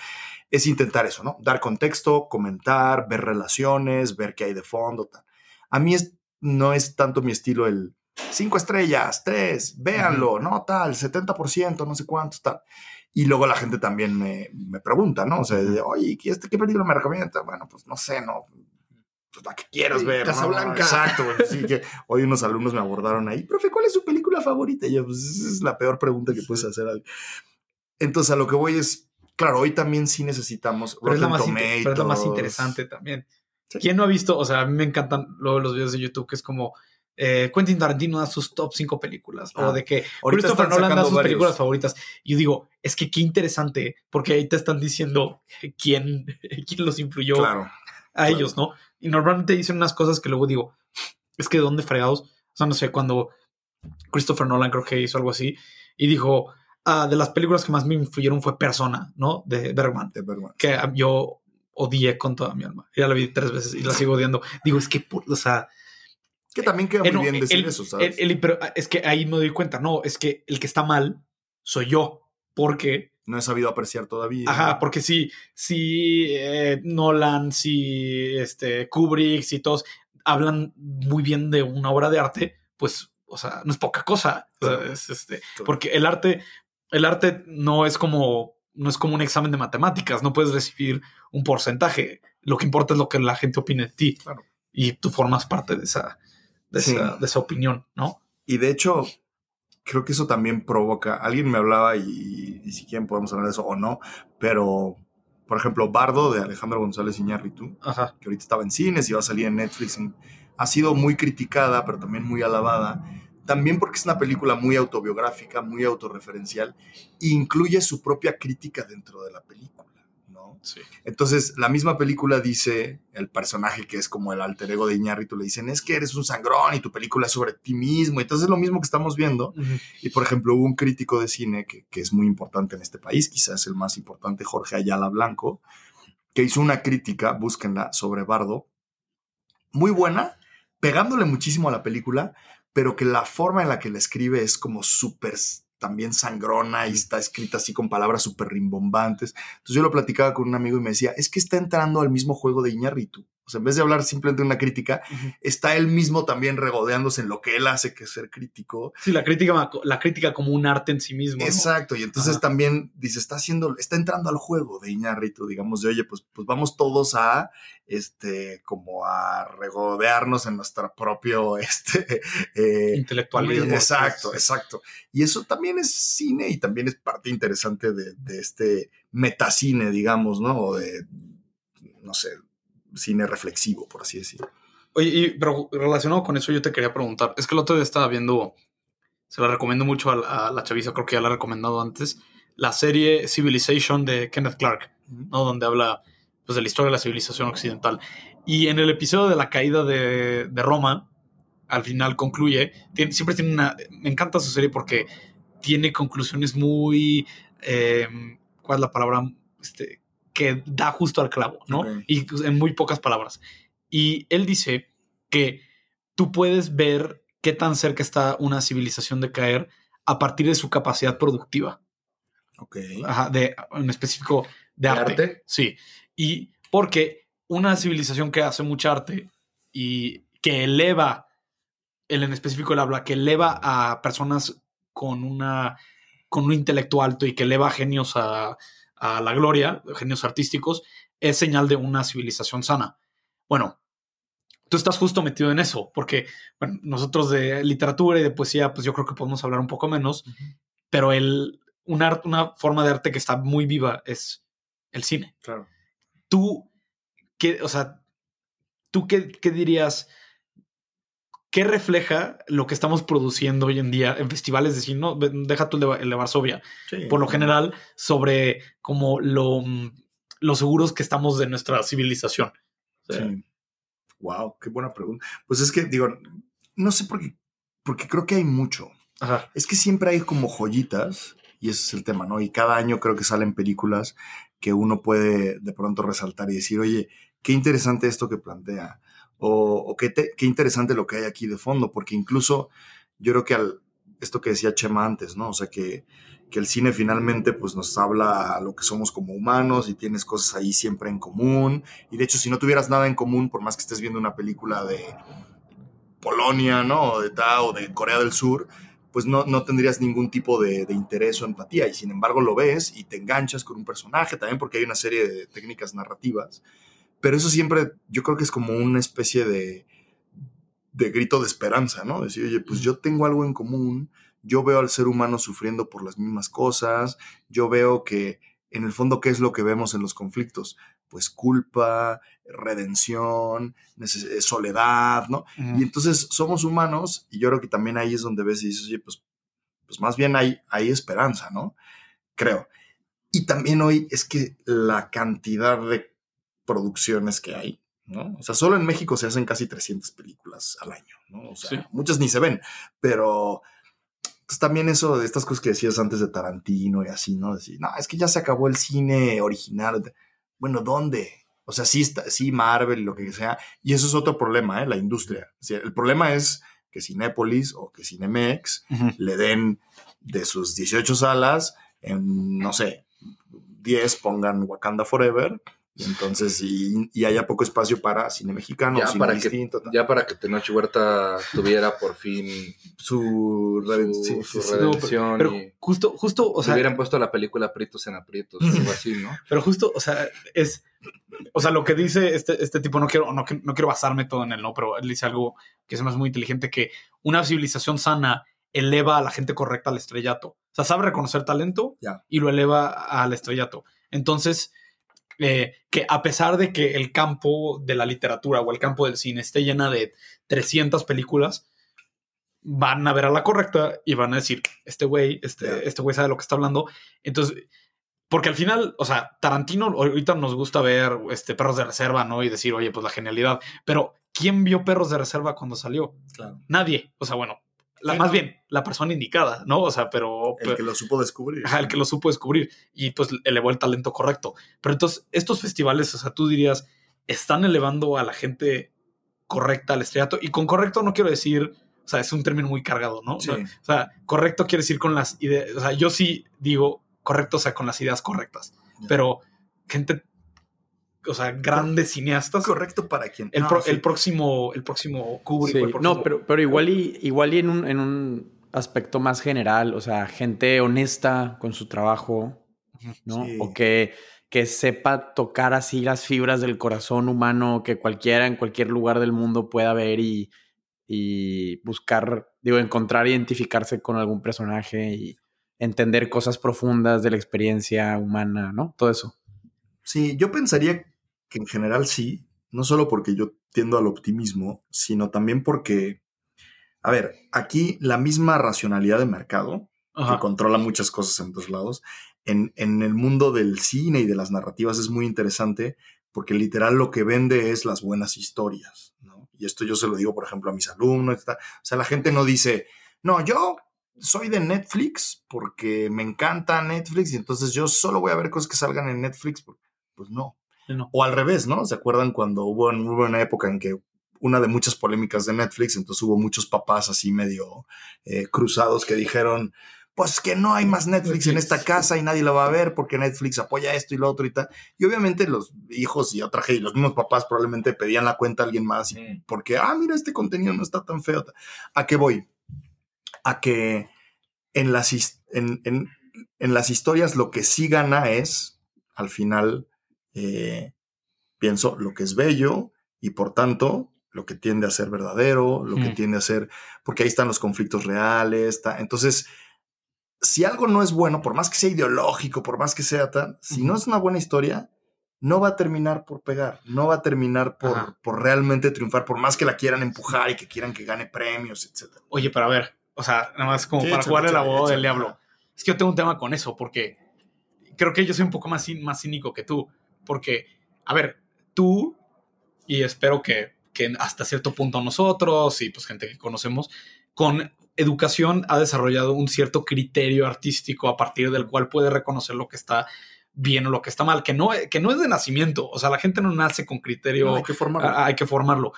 es intentar eso, ¿no? Dar contexto, comentar, ver relaciones, ver qué hay de fondo. Tal. A mí es, no es tanto mi estilo el cinco estrellas, tres, véanlo, ¿no? Tal, 70%, no sé cuántos, tal. Y luego la gente también me, me pregunta, ¿no? O sea, oye, ¿qué, este, ¿qué película me recomienda? Bueno, pues no sé, ¿no? Pues la que quieras ver. Casa Blanca. Exacto, Así que hoy unos alumnos me abordaron ahí, profe, ¿cuál es su película favorita? Y yo, pues esa es la peor pregunta que puedes hacer. Entonces, a lo que voy es, Claro, hoy también sí necesitamos pero es, lo más más interesante también. ¿Quién no ha visto? O sea, a mí me encantan luego los videos de YouTube que es como eh, Quentin Tarantino da sus top 5 películas o ah, de que Christopher Nolan da sus películas favoritas. Yo digo, es que qué interesante, porque ahí te están diciendo quién, quién los influyó a ellos, ¿no? Y normalmente dicen unas cosas que luego digo, es que de dónde fregados. O sea, no sé, cuando Christopher Nolan creo que hizo algo así y dijo, Ah, de las películas que más me influyeron fue Persona, ¿no? De Bergman. De Bergman. Que yo odié con toda mi alma. Ya la vi tres veces y la sigo odiando. Digo, es que, o sea... Que también queda muy bien decir eso, ¿sabes? pero ah, es que ahí me doy cuenta, no, es que el que está mal soy yo, porque... No he sabido apreciar todavía. Ajá, porque si, si eh, Nolan, si este, Kubrick, si todos hablan muy bien de una obra de arte, pues o sea, no es poca cosa. es, este, porque el arte, el arte no es como no es como un examen de matemáticas, no puedes recibir un porcentaje. Lo que importa es lo que la gente opine de ti. Y tú formas parte de esa, de, esa, opinión, ¿no? Y de hecho, creo que eso también provoca, alguien me hablaba y, si quieren podemos hablar de eso o no, pero por ejemplo, Bardo de Alejandro González Iñárritu, que ahorita estaba en cines y va a salir en Netflix, ha sido muy criticada, pero también muy alabada, también porque es una película muy autobiográfica, muy autorreferencial, e incluye su propia crítica dentro de la película. Entonces, la misma película dice, el personaje que es como el alter ego de Iñárritu, le dicen, es que eres un sangrón y tu película es sobre ti mismo. Entonces, es lo mismo que estamos viendo. Y, por ejemplo, hubo un crítico de cine que, que, es muy importante en este país, quizás el más importante, Jorge Ayala Blanco, que hizo una crítica, búsquenla, sobre Bardo, muy buena, pegándole muchísimo a la película, pero que la forma en la que la escribe es como súper también sangrona y está escrita así con palabras súper rimbombantes. Entonces yo lo platicaba con un amigo y me decía, es que está entrando al mismo juego de Iñarritu. O sea, en vez de hablar simplemente de una crítica, está él mismo también regodeándose en lo que él hace, que es ser crítico. Sí, la crítica, la crítica como un arte en sí mismo. Exacto, y entonces también dice, está haciendo, está entrando al juego de Iñarritu, digamos, de oye, pues, pues vamos todos a, este, como a regodearnos en nuestro propio, este... Eh, Intelectualismo. Exacto, exacto. Y eso también es cine y también es parte interesante de, de este metacine, digamos, ¿no? O de, no sé, cine reflexivo, por así decirlo. Oye, pero relacionado con eso yo te quería preguntar, es que el otro día estaba viendo, se la recomiendo mucho a, la chaviza, creo que ya la he recomendado antes, la serie Civilization de Kenneth Clark, ¿no? Donde habla pues, de la historia de la civilización occidental. Y en el episodio de la caída de, Roma, al final concluye, siempre tiene una, me encanta su serie porque tiene conclusiones muy, eh, ¿cuál es la palabra? Este, que da justo al clavo, ¿no? Y en muy pocas palabras. Y él dice que tú puedes ver qué tan cerca está una civilización de caer a partir de su capacidad productiva. Ok. Ajá, de, en específico de, arte. Sí. Y porque una civilización que hace mucha arte y que eleva, el en específico el habla, que eleva a personas con una con un intelecto alto y que eleva genios a, a la gloria, genios artísticos, es señal de una civilización sana. Bueno, tú estás justo metido en eso, porque bueno, nosotros de literatura y de poesía, pues yo creo que podemos hablar un poco menos, pero el, una, una forma de arte que está muy viva es el cine. Claro. Tú, ¿qué, o sea, tú qué, qué dirías? ¿Qué refleja lo que estamos produciendo hoy en día en festivales de cine? No, deja tú el de, Varsovia. por lo general, sobre como lo, seguros que estamos de nuestra civilización. sí. Wow, qué buena pregunta. Pues es que, digo, no sé por qué, porque creo que hay mucho. Es que siempre hay como joyitas, y ese es el tema, ¿no? Y cada año creo que salen películas que uno puede de pronto resaltar y decir, oye, qué interesante esto que plantea o, qué, interesante lo que hay aquí de fondo, porque incluso yo creo que al, esto que decía Chema antes, ¿no? O sea, que, que el cine finalmente pues nos habla a lo que somos como humanos y tienes cosas ahí siempre en común. Y de hecho, si no tuvieras nada en común, por más que estés viendo una película de Polonia, ¿no? O de o de Corea del Sur, pues no, no tendrías ningún tipo de, interés o empatía. Y sin embargo lo ves y te enganchas con un personaje también porque hay una serie de técnicas narrativas pero eso siempre, yo creo que es como una especie de, de grito de esperanza, ¿no? Decir, oye, pues yo tengo algo en común, yo veo al ser humano sufriendo por las mismas cosas, yo veo que en el fondo, ¿qué es lo que vemos en los conflictos? Pues culpa, redención, eh, soledad, ¿no? Y entonces somos humanos y yo creo que también ahí es donde ves y dices, oye, pues, pues más bien hay, hay esperanza, ¿no? Creo. Y también hoy es que la cantidad de producciones que hay, ¿no? O sea, solo en México se hacen casi 300 películas al año, ¿no? O sea, muchas ni se ven, pero pues, también eso de estas cosas que decías antes de Tarantino y así, ¿no? Decir, no, es que ya se acabó el cine original. Bueno, ¿dónde? O sea, sí, está, sí Marvel, lo que sea. Y eso es otro problema, ¿eh? La industria. el problema es que Cinépolis o que Cinemex le den de sus 18 salas, en, no sé, 10 pongan Wakanda Forever entonces, y, haya poco espacio para cine mexicano, ya cine para distinto. Que, ya para que Tenoch Huerta tuviera por fin su, redención. pero, justo, justo, o sea. hubieran puesto la película Aprietos en Aprietos, algo así, ¿no? Pero justo, o sea, es. O sea, lo que dice este, este tipo, no quiero, no, no quiero basarme todo en él, ¿no? Pero él dice algo que es más muy inteligente, que una civilización sana eleva a la gente correcta al estrellato. O sea, sabe reconocer talento y lo eleva al estrellato. Entonces, eh, que a pesar de que el campo de la literatura o el campo del cine esté llena de 300 películas, van a ver a la correcta y van a decir, este güey, este, este güey sabe lo que está hablando. Entonces, porque al final, o sea, Tarantino ahorita nos gusta ver este, Perros de Reserva, ¿no? Y decir, oye, pues la genialidad. Pero, ¿quién vio Perros de Reserva cuando salió? Nadie. O sea, bueno, la, más bien, la persona indicada, ¿no? O sea, pero... El que lo supo descubrir. el que lo supo descubrir y pues elevó el talento correcto. Pero entonces, estos festivales, o sea, tú dirías, están elevando a la gente correcta al estrellato. Y con correcto no quiero decir, o sea, es un término muy cargado, ¿no? Sí. O sea, correcto quiere decir con las ideas, o sea, yo sí digo correcto, o sea, con las ideas correctas. Pero gente o sea, grandes cineastas. Correcto para quien. El, el próximo, el próximo Kubrick. No, pero, pero igual y, igual y en un, en un aspecto más general, o sea, gente honesta con su trabajo, ¿no? O que, que sepa tocar así las fibras del corazón humano que cualquiera en cualquier lugar del mundo pueda ver y, y buscar, digo, encontrar, identificarse con algún personaje y entender cosas profundas de la experiencia humana, ¿no? Todo eso. Sí, yo pensaría que en general sí, no solo porque yo tiendo al optimismo, sino también porque, a ver, aquí la misma racionalidad de mercado, que controla muchas cosas en dos lados, en, en, el mundo del cine y de las narrativas es muy interesante porque literal lo que vende es las buenas historias, ¿no? Y esto yo se lo digo, por ejemplo, a mis alumnos, o sea, la gente no dice, no, yo soy de Netflix porque me encanta Netflix y entonces yo solo voy a ver cosas que salgan en Netflix, pues no. O al revés, ¿no? ¿Se acuerdan cuando hubo, una época en que una de muchas polémicas de Netflix, entonces hubo muchos papás así medio eh, cruzados que dijeron, pues que no hay más Netflix, en esta casa y nadie lo va a ver porque Netflix apoya esto y lo otro y tal. Y obviamente los hijos y otra gente, los mismos papás probablemente pedían la cuenta a alguien más porque, ah, mira, este contenido no está tan feo. ¿A qué voy? A que en las, en, en las historias lo que sí gana es, al final, eh, pienso lo que es bello y por tanto lo que tiende a ser verdadero, lo que mm. tiende a ser, porque ahí están los conflictos reales. Entonces, si algo no es bueno, por más que sea ideológico, por más que sea tan, si no es una buena historia, no va a terminar por pegar, no va a terminar por, por realmente triunfar, por más que la quieran empujar y que quieran que gane premios, etc. Oye, pero a ver, o sea, nada más como para jugarle la voz del diablo. Es que yo tengo un tema con eso, porque creo que yo soy un poco más, más cínico que tú. Porque, a ver, tú, y espero que, hasta cierto punto nosotros y pues gente que conocemos, con educación ha desarrollado un cierto criterio artístico a partir del cual puede reconocer lo que está bien o lo que está mal, que no, que no es de nacimiento, o sea, la gente no nace con criterio, hay que formarlo. hay que formarlo.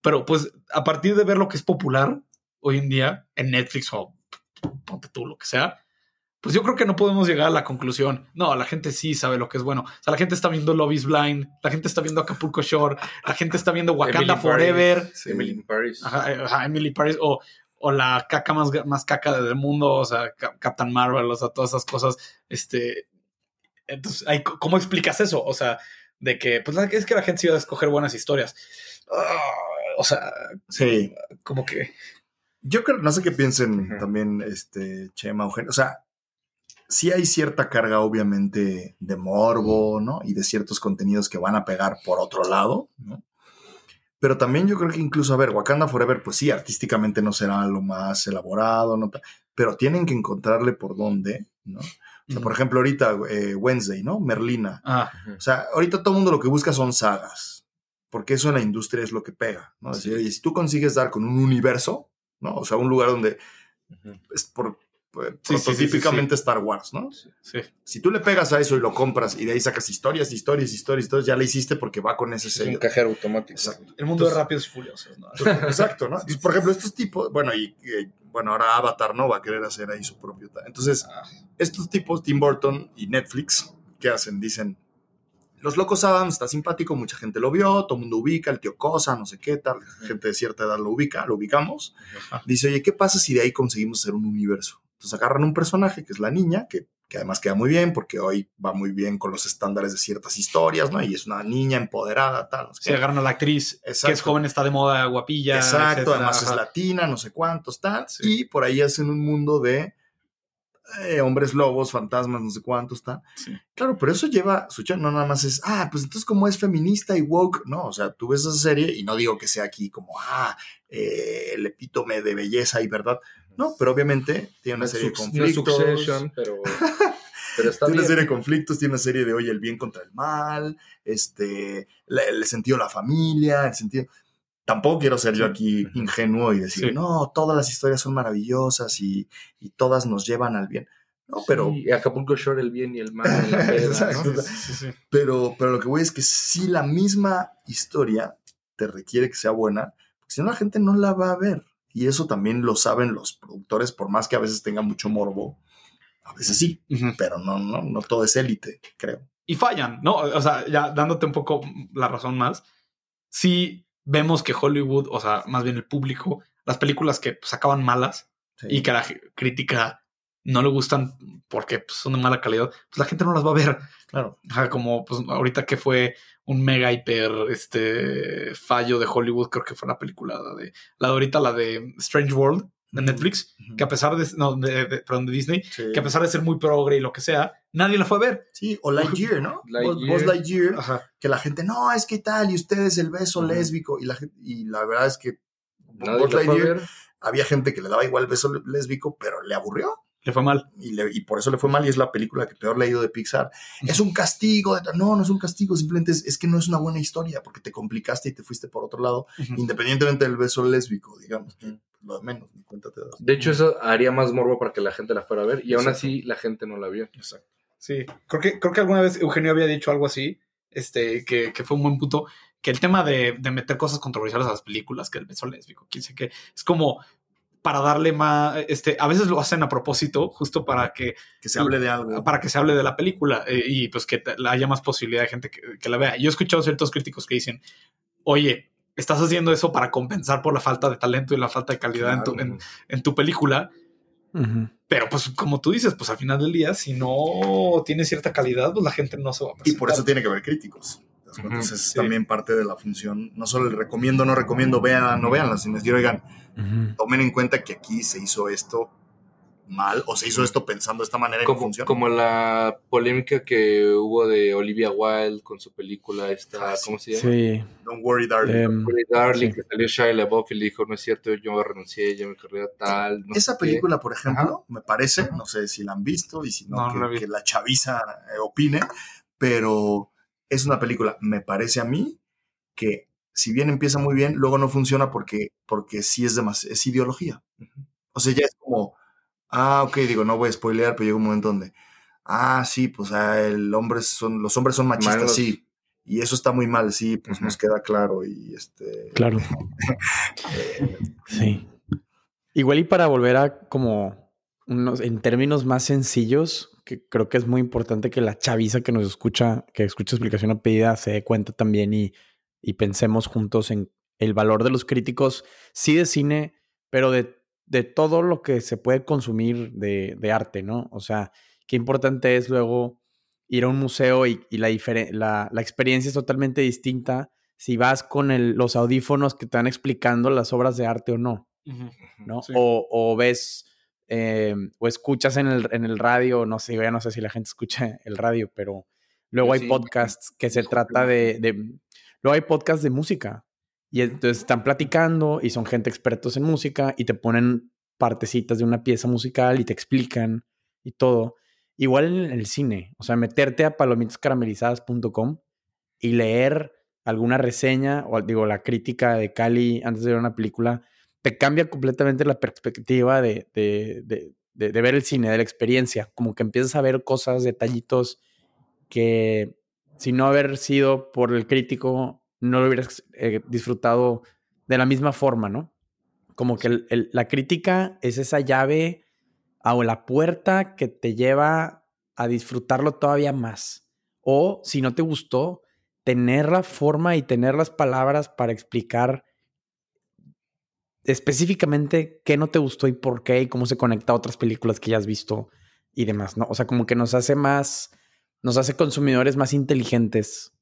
Pero pues a partir de ver lo que es popular hoy en día en Netflix o ponte tú lo que sea, pues yo creo que no podemos llegar a la conclusión. No, la gente sí sabe lo que es bueno. O sea, la gente está viendo Love is Blind, la gente está viendo Acapulco Shore, la gente está viendo Wakanda Forever. Emily Paris. Ajá, Emily Paris. O, o la caca más, más caca del mundo, o sea, Captain Marvel, o sea, todas esas cosas. Este. Entonces, ¿cómo explicas eso? O sea, de que, pues es que la gente sí va a escoger buenas historias. Ah, o sea, sí. Como que. Yo creo, no sé qué piensen también, este, Chema, Eugenio. O sea, sí hay cierta carga, obviamente, de morbo, ¿no? Y de ciertos contenidos que van a pegar por otro lado, ¿no? Pero también yo creo que incluso, a ver, Wakanda Forever, pues sí, artísticamente no será lo más elaborado, ¿no? Pero tienen que encontrarle por dónde, ¿no? O sea, por ejemplo, ahorita eh, Wednesday, ¿no? Merlina. Ah. O sea, ahorita todo el mundo lo que busca son sagas, porque eso en la industria es lo que pega, ¿no? Es decir, y si tú consigues dar con un universo, ¿no? O sea, un lugar donde es por, sí, típicamente Star Wars, ¿no? Si tú le pegas a eso y lo compras y de ahí sacas historias, historias, historias, historias, ya le hiciste porque va con ese sello. Es un cajero automático. Exacto. El mundo de Rápidos y Furiosos, ¿no? Exacto, ¿no? por ejemplo, estos tipos, bueno, y, bueno, ahora Avatar, ¿no? Va a querer hacer ahí su propio. Entonces, ah. estos tipos, Tim Burton y Netflix, ¿qué hacen? Dicen, Los Locos Adams está simpático, mucha gente lo vio, todo el mundo ubica, el tío Cosa, no sé qué tal, gente de cierta edad lo ubica, lo ubicamos. Dice, oye, ¿qué pasa si de ahí conseguimos hacer un universo? Entonces agarran un personaje que es la niña, que, que además queda muy bien porque hoy va muy bien con los estándares de ciertas historias, ¿no? Y es una niña empoderada, tal. No sé agarran a la actriz que es joven, está de moda, guapilla. Exacto, además es latina, no sé cuántos, tal. Y por ahí hacen un mundo de eh, hombres lobos, fantasmas, no sé cuántos está. Claro, pero eso lleva su no nada más es, ah, pues entonces como es feminista y woke, no, o sea, tú ves esa serie y no digo que sea aquí como, ah, eh, el epítome de belleza y verdad, no, pero obviamente tiene una serie de conflictos. pero, pero está tiene una serie de conflictos, tiene una serie de, oye, el bien contra el mal, este, el sentido de la familia, el sentido tampoco quiero ser yo aquí ingenuo y decir, no, todas las historias son maravillosas y, todas nos llevan al bien. No, pero. Sí, Acapulco Shore, el bien y el mal. pero, pero lo que voy es que si la misma historia te requiere que sea buena, porque si no la gente no la va a ver. Y eso también lo saben los productores, por más que a veces tenga mucho morbo. A veces sí, pero no, no, no todo es élite, creo. Y fallan, ¿no? O sea, ya dándote un poco la razón más. Si vemos que Hollywood, o sea, más bien el público, las películas que pues, acaban malas y que a la crítica no le gustan porque pues, son de mala calidad, pues la gente no las va a ver. Claro. como pues ahorita que fue un mega hiper este fallo de Hollywood, creo que fue la película de la de ahorita, la de Strange World, de Netflix, que a pesar de, no, de, perdón, de Disney, que a pesar de ser muy progre y lo que sea, nadie la fue a ver. Sí, o Lightyear, ¿no? Lightyear. Lightyear, que la gente, no, es que tal, y ustedes el beso lésbico, y la, y la verdad es que Lightyear, había gente que le daba igual el beso lésbico, pero le aburrió. Le fue mal. Y, y, por eso le fue mal y es la película que peor le ha ido de Pixar. Es un castigo. no, no es un castigo, simplemente es, que no es una buena historia porque te complicaste y te fuiste por otro lado, independientemente del beso lésbico, digamos lo de menos, ni cuenta te das. De hecho, eso haría más morbo para que la gente la fuera a ver y aún así la gente no la vio. Exacto. Sí, creo que, creo que alguna vez Eugenio había dicho algo así, este, que, que fue un buen punto, que el tema de, de, meter cosas controversiales a las películas, que el beso lésbico, quién sé qué, es como para darle más, este, a veces lo hacen a propósito, justo para que, que se hable de algo. Para que se hable de la película eh, y pues que haya más posibilidad de gente que, que la vea. Yo he escuchado ciertos críticos que dicen, oye, estás haciendo eso para compensar por la falta de talento y la falta de calidad en, tu, en, tu, película. Pero pues como tú dices, pues al final del día, si no tiene cierta calidad, pues la gente no se va a presentar. Y por eso tiene que haber críticos. Entonces es también parte de la función. No solo el recomiendo, no recomiendo, vean, no vean, sino decir, oigan, tomen en cuenta que aquí se hizo esto mal o se hizo esto pensando de esta manera como, y funciona. Como la polémica que hubo de Olivia Wilde con su película esta, ah, ¿cómo se llama? Sí. Don't Worry Darling. Don't Worry Darling, que salió Shia LaBeouf y le dijo, no es cierto, yo renuncié, ya me carrera tal. Esa película, por ejemplo, me parece, no sé si la han visto y si no, que, la chaviza eh, opine, pero es una película, me parece a mí, que si bien empieza muy bien, luego no funciona porque, porque sí es, demasiado, es ideología. O sea, ya es como Ah, ok, digo, no voy a spoilear, pero llega un momento donde, ah, sí, pues ah, el hombre son, los hombres son machistas, sí. Y eso está muy mal, sí, pues nos queda claro y este... Claro. Eh, sí. Igual y para volver a como unos, en términos más sencillos, que creo que es muy importante que la chaviza que nos escucha, que escucha explicación a pedida, se dé cuenta también y, y pensemos juntos en el valor de los críticos, sí de cine, pero de de todo lo que se puede consumir de, arte, ¿no? O sea, qué importante es luego ir a un museo y, la, la, experiencia es totalmente distinta si vas con los audífonos que te van explicando las obras de arte o no, ¿no? O, ves eh, o escuchas en el, en el radio, no sé, ya no sé si la gente escucha el radio, pero luego hay podcasts que se trata de, de, luego hay podcasts de música, y entonces están platicando y son gente expertos en música y te ponen partecitas de una pieza musical y te explican y todo. Igual en el cine, o sea, meterte a palomitascaramelizadas.com y leer alguna reseña o digo la crítica de Cali antes de ver una película, te cambia completamente la perspectiva de, de, de, de ver el cine, de la experiencia, como que empiezas a ver cosas, detallitos que si no haber sido por el crítico no lo hubieras eh, disfrutado de la misma forma, ¿no? Como que la crítica es esa llave o la puerta que te lleva a disfrutarlo todavía más O si no te gustó, tener la forma y tener las palabras para explicar específicamente qué no te gustó y por qué y cómo se conecta a otras películas que ya has visto y demás, ¿no? O sea, como que nos hace más, nos hace consumidores más inteligentes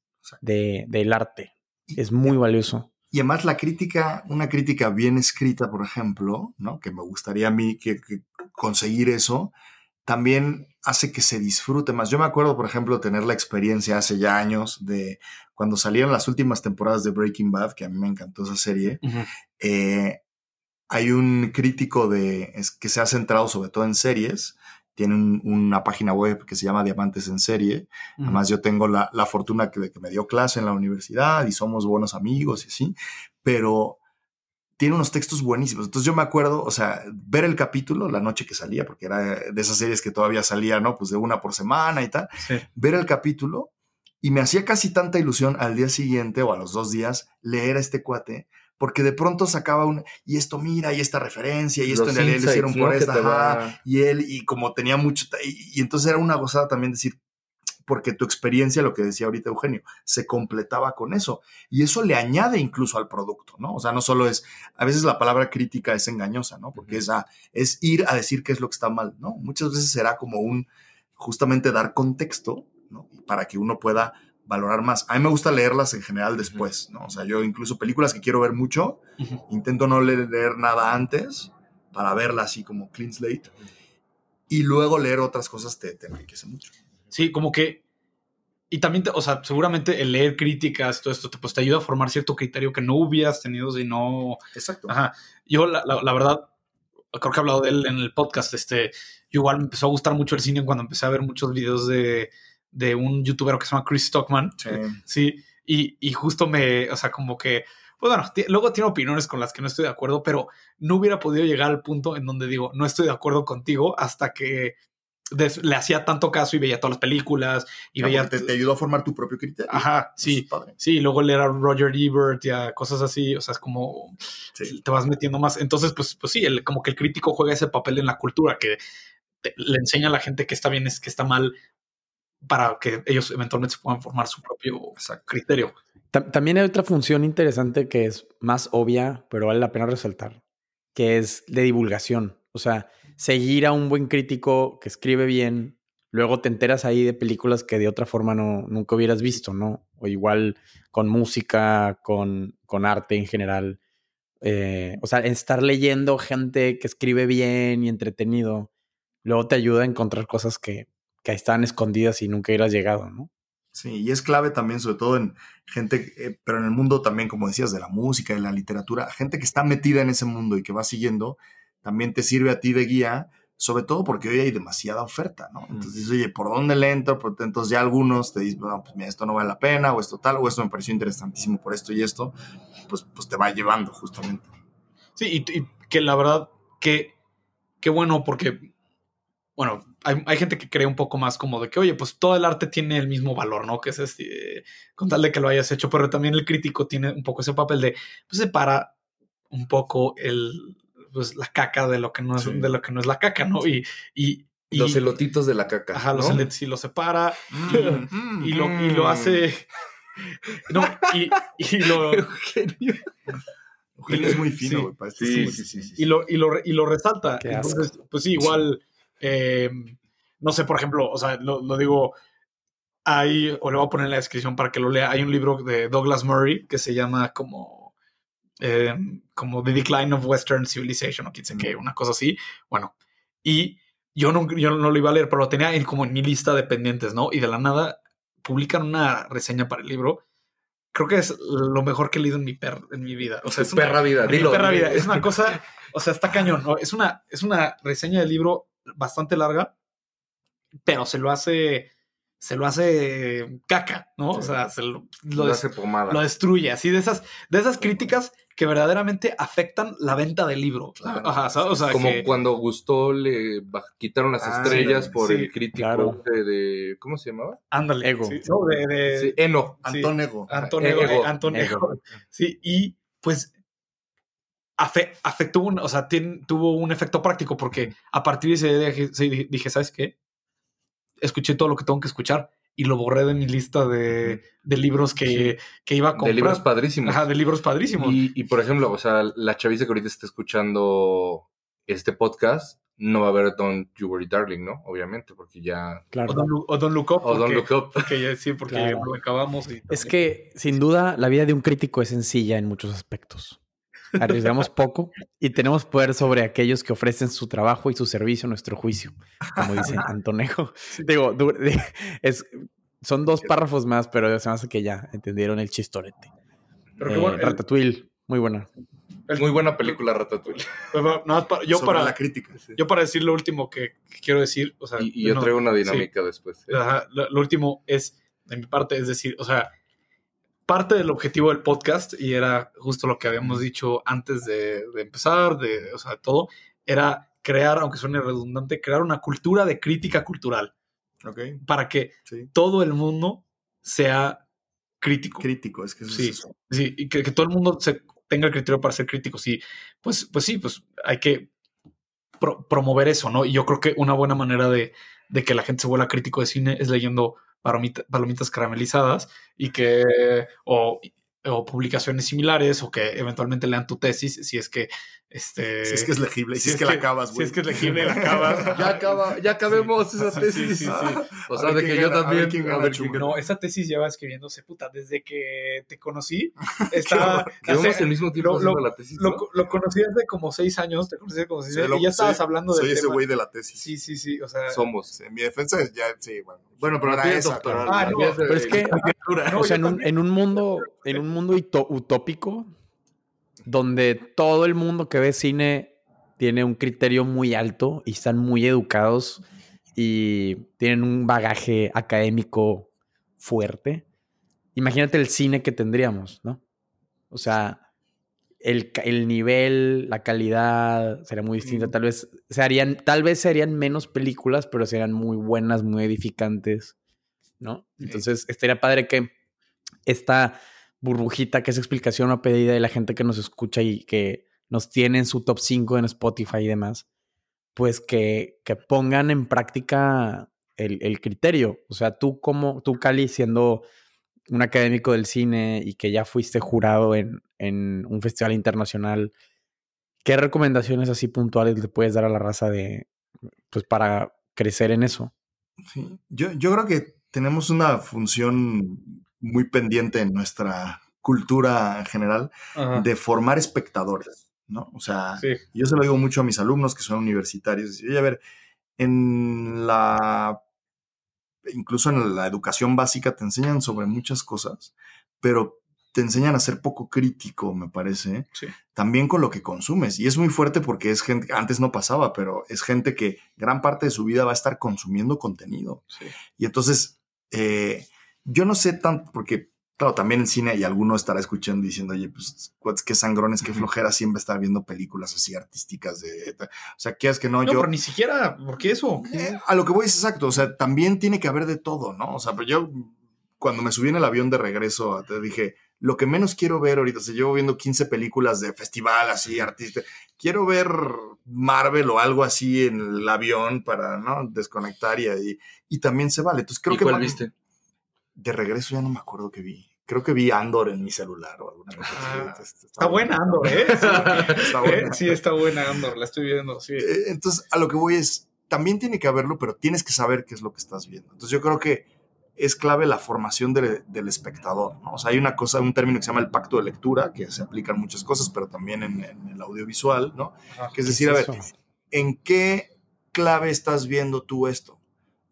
de, del arte. Es muy valioso. Y además la crítica, una crítica bien escrita, por ejemplo, ¿no? Que me gustaría a mí que, conseguir eso, también hace que se disfrute más. Yo me acuerdo, por ejemplo, tener la experiencia hace ya años de cuando salieron las últimas temporadas de Breaking Bad, que a mí me encantó esa serie. eh, hay un crítico de, es, que se ha centrado sobre todo en series. Tiene una página web que se llama Diamantes en Serie. Además, yo tengo la, la fortuna que, de que me dio clase en la universidad y somos buenos amigos y así. Pero tiene unos textos buenísimos. Entonces yo me acuerdo, o sea, ver el capítulo la noche que salía, porque era de esas series que todavía salía, ¿no? Pues de una por semana y tal. Ver el capítulo y me hacía casi tanta ilusión al día siguiente o a los dos días leer a este cuate porque de pronto sacaba un, y esto mira, y esta referencia, y esto en realidad lo hicieron por esta, y él, y como tenía mucho, y, entonces era una gozada también decir, porque tu experiencia, lo que decía ahorita Eugenio, se completaba con eso. Y eso le añade incluso al producto, ¿no? O sea, no solo es, a veces la palabra crítica es engañosa, ¿no? Porque es, es ir a decir qué es lo que está mal, ¿no? Muchas veces será como un, justamente dar contexto, ¿no? Para que uno pueda valorar más. A mí me gusta leerlas en general después, ¿no? O sea, yo incluso películas que quiero ver mucho, intento no leer, nada antes para verla así como clean slate. Y luego leer otras cosas te, te enriquece mucho. Sí, como que... Y también, o sea, seguramente el leer críticas, todo esto, te, pues, te ayuda a formar cierto criterio que no hubieras tenido si no... Exacto. Ajá. Yo, la, la, verdad, creo que he hablado de él en el podcast, este, igual me empezó a gustar mucho el cine cuando empecé a ver muchos videos de de un youtuber que se llama Chris Stockman. Sí. y, y, justo me, o sea, como que, pues bueno, luego tiene opiniones con las que no estoy de acuerdo, pero no hubiera podido llegar al punto en donde digo, no estoy de acuerdo contigo hasta que le hacía tanto caso y veía todas las películas y veía... Te, te, ayudó a formar tu propio criterio. Ajá, sí. Sí, luego leer a Roger Ebert y a cosas así, o sea, es como te vas metiendo más. Entonces, pues, pues sí, el, como que el crítico juega ese papel en la cultura que le enseña a la gente que está bien, es que está mal, para que ellos eventualmente se puedan formar su propio criterio. También hay otra función interesante que es más obvia, pero vale la pena resaltar, que es de divulgación. O sea, seguir a un buen crítico que escribe bien, luego te enteras ahí de películas que de otra forma no, nunca hubieras visto, ¿no? O igual con música, con, con arte en general. Eh, o sea, estar leyendo gente que escribe bien y entretenido, luego te ayuda a encontrar cosas que que están escondidas y nunca hubieras llegado, ¿no? Sí, y es clave también, sobre todo en gente, eh, pero en el mundo también, como decías, de la música, de la literatura, gente que está metida en ese mundo y que va siguiendo, también te sirve a ti de guía, sobre todo porque hoy hay demasiada oferta, ¿no? Entonces, oye, ¿por dónde le entro? Entonces ya algunos te dicen, bueno, pues mira, esto no vale la pena, o esto tal, o esto me pareció interesantísimo por esto y esto, pues, pues te va llevando justamente. Sí, y, y que la verdad, que, qué bueno, porque bueno, hay, gente que cree un poco más como de que, oye, pues todo el arte tiene el mismo valor, ¿no? Que es este, con tal de que lo hayas hecho, pero también el crítico tiene un poco ese papel de, pues separa un poco el, pues la caca de lo que no es, de lo que no es la caca, ¿no? Y, y, los elotitos de la caca. Ajá, los elotitos, y lo separa mm, y, lo, y lo mm. hace. No, y, y lo. Eugenio es muy fino, güey. Sí, sí, sí, Y lo, y lo, y lo resalta. Entonces, pues sí, igual eh, no sé, por ejemplo, o sea, lo, digo, hay, o le voy a poner en la descripción para que lo lea, hay un libro de Douglas Murray que se llama como, eh, como The Decline of Western Civilization o qué sé qué, una cosa así. Bueno, y yo no, yo no lo iba a leer, pero lo tenía en, como en mi lista de pendientes, ¿no? Y de la nada publican una reseña para el libro. Creo que es lo mejor que he leído en mi, per, en mi vida. O sea, es perra vida, dilo. perra vida. Es una cosa, o sea, está cañón, ¿no? Es una, es una reseña del libro bastante larga, pero se lo hace, se lo hace caca, ¿no? O sea, se lo, hace pomada. Lo destruye, así de esas, de esas críticas que verdaderamente afectan la venta del libro. Como cuando gustó le quitaron las ah, estrellas por el crítico de, ¿cómo se llamaba? Ándale. Ego. de, Eno. Antonego. Antonego. Sí, y pues afectó un, o sea, tuvo un efecto práctico porque a partir de ese día dije, ¿sabes qué? Escuché todo lo que tengo que escuchar. y lo borré de mi lista de, libros que, iba a comprar. De libros padrísimos. Ajá, de libros padrísimos. Y, por ejemplo, o sea, la chaviza que ahorita está escuchando este podcast no va a ver Don't You Worry Darling, ¿no? Obviamente, porque ya... Claro. O Don't, Look Up. O Don't Look Up. Porque ya, sí, porque lo acabamos. es que, sin duda, la vida de un crítico es sencilla en muchos aspectos. Arriesgamos poco y tenemos poder sobre aquellos que ofrecen su trabajo y su servicio a nuestro juicio, como dice Antonejo. Digo, es, son dos párrafos más, pero se me hace que ya entendieron el chistorete. Pero eh, bueno, Ratatouille, muy buena. Muy buena película Ratatouille. Pues, yo para la crítica. Yo para decir lo último que, quiero decir, o sea, y, yo traigo una dinámica después. lo, último es de mi parte, es decir, o sea, parte del objetivo del podcast, y era justo lo que habíamos dicho antes de, empezar, de, o sea, todo, era crear, aunque suene redundante, crear una cultura de crítica cultural. Okay. Para que todo el mundo sea crítico. Crítico, es que sí, Sí, y que, todo el mundo se tenga el criterio para ser crítico. Sí, pues, pues sí, pues hay que promover eso, ¿no? Y yo creo que una buena manera de, de que la gente se vuelva crítico de cine es leyendo palomitas caramelizadas y que o, o, publicaciones similares o que eventualmente lean tu tesis si es que este si es que es legible si, es, que, la acabas güey si es que es legible la acabas. Ya acaba ya acabemos esa tesis. sí, sí, o sea de que yo también no esa tesis lleva escribiéndose puta desde que te conocí está hace, el mismo tiempo lo, la tesis lo, lo, conocí hace como seis años te conocí hace como seis años y ya estabas hablando de soy ese güey de la tesis. Sí sí sí o sea somos. En mi defensa ya sí bueno. Bueno pero era esa ah, no, pero es que o sea en un, en un mundo en un mundo utópico donde todo el mundo que ve cine tiene un criterio muy alto y están muy educados y tienen un bagaje académico fuerte. Imagínate el cine que tendríamos, ¿no? O sea, el, nivel, la calidad sería muy distinta. Tal vez, se harían, tal vez serían menos películas, pero serían muy buenas, muy edificantes, ¿no? Entonces, estaría padre que esta burbujita, que es explicación o pedida de la gente que nos escucha y que nos tiene en su top 5 en Spotify y demás, pues que, que pongan en práctica el, criterio. O sea, tú como, tú Cali, siendo un académico del cine y que ya fuiste jurado en, en un festival internacional, ¿qué recomendaciones así puntuales le puedes dar a la raza de, pues para crecer en eso? Sí, yo, yo creo que tenemos una función muy pendiente en nuestra cultura en general de formar espectadores, ¿no? O sea, yo se lo digo mucho a mis alumnos que son universitarios. Oye, a ver, en la, incluso en la educación básica te enseñan sobre muchas cosas, pero te enseñan a ser poco crítico, me parece, también con lo que consumes. Y es muy fuerte porque es gente, antes no pasaba, pero es gente que gran parte de su vida va a estar consumiendo contenido. Y entonces, eh, yo no sé tanto, porque, claro, también en cine y alguno estará escuchando diciendo, oye, pues, qué sangrones, qué flojera siempre estar viendo películas así artísticas de. O sea, ¿qué es que no? No, yo, pero ni siquiera, ¿por qué eso? Eh, a lo que voy es exacto, o sea, también tiene que haber de todo, ¿no? O sea, pero yo, cuando me subí en el avión de regreso, te dije, lo que menos quiero ver ahorita, o sea, llevo viendo 15 películas de festival así, artista. Quiero ver Marvel o algo así en el avión para, ¿no? Desconectar y, y, también se vale. Entonces creo ¿Y que. ¿Cuál viste? De regreso ya no me acuerdo qué vi. Creo que vi Andor en mi celular o alguna cosa ah, Está, buena Andor, ¿eh? Sí, está, buena. Andor, la estoy viendo, sí. Eh, entonces, a lo que voy es, también tiene que haberlo, pero tienes que saber qué es lo que estás viendo. Entonces, yo creo que es clave la formación del espectador, ¿no? O sea, hay una cosa, un término que se llama el pacto de lectura, que se aplica en muchas cosas, pero también en, el audiovisual, ¿no? que es decir, a ver, ¿en qué clave estás viendo tú esto?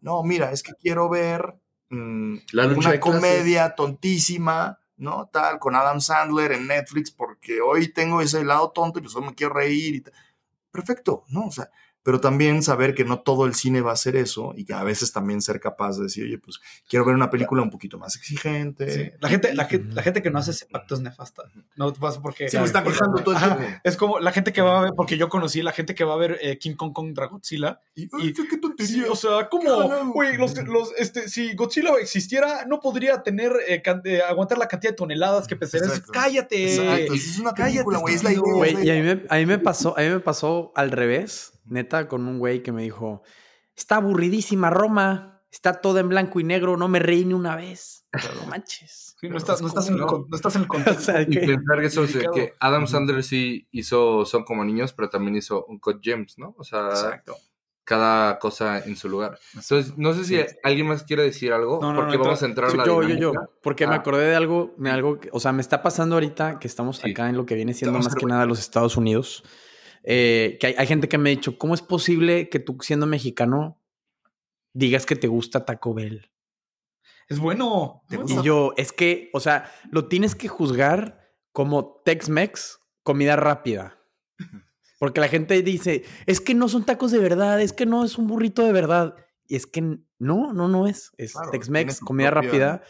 No, mira, es que quiero ver Mm, una comedia tontísima, ¿no? Tal, con Adam Sandler en Netflix, porque hoy tengo ese lado tonto y pues me quiero reír y tal. Perfecto, ¿no? O sea, pero también saber que no todo el cine va a ser eso y que a veces también ser capaz de decir, oye, pues quiero ver una película un poquito más exigente. La, gente, la, gente, que no hace ese pacto es nefasta. No pasa porque... Sí, me está cortando todo el tiempo. Es como la gente que va a ver, porque yo conocí la gente que va a ver eh, King Kong contra Godzilla. Y, qué tontería. o sea, ¿cómo? Güey, los, los, este, si Godzilla existiera, no podría tener, eh, eh, aguantar la cantidad de toneladas que pesaría. Cállate. Exacto. Es una película, güey. Es la idea. Güey, y a mí, me, a mí me pasó, a mí me pasó al revés neta, con un güey que me dijo, está aburridísima Roma. está todo en blanco y negro, no me reí ni una vez. no manches. no, estás, no, estás en el, no estás en el contexto. y pensar que, eso, que Adam Sandler sí hizo Son como niños, pero también hizo un Cut James, ¿no? O sea, Exacto cada cosa en su lugar. Entonces, no sé si alguien más quiere decir algo, porque vamos a entrar a la Yo, yo, yo, porque me ah. acordé de algo, de algo, o sea, me está pasando ahorita que estamos acá en lo que viene siendo más que nada los Estados Unidos, eh, que hay, gente que me ha dicho, ¿cómo es posible que tú siendo mexicano digas que te gusta Taco Bell? Es bueno. Y yo, es que, o sea, lo tienes que juzgar como Tex-Mex, comida rápida. Porque la gente dice, es que no son tacos de verdad, es que no es un burrito de verdad. Y es que no, no, no es. Es Tex-Mex, comida rápida.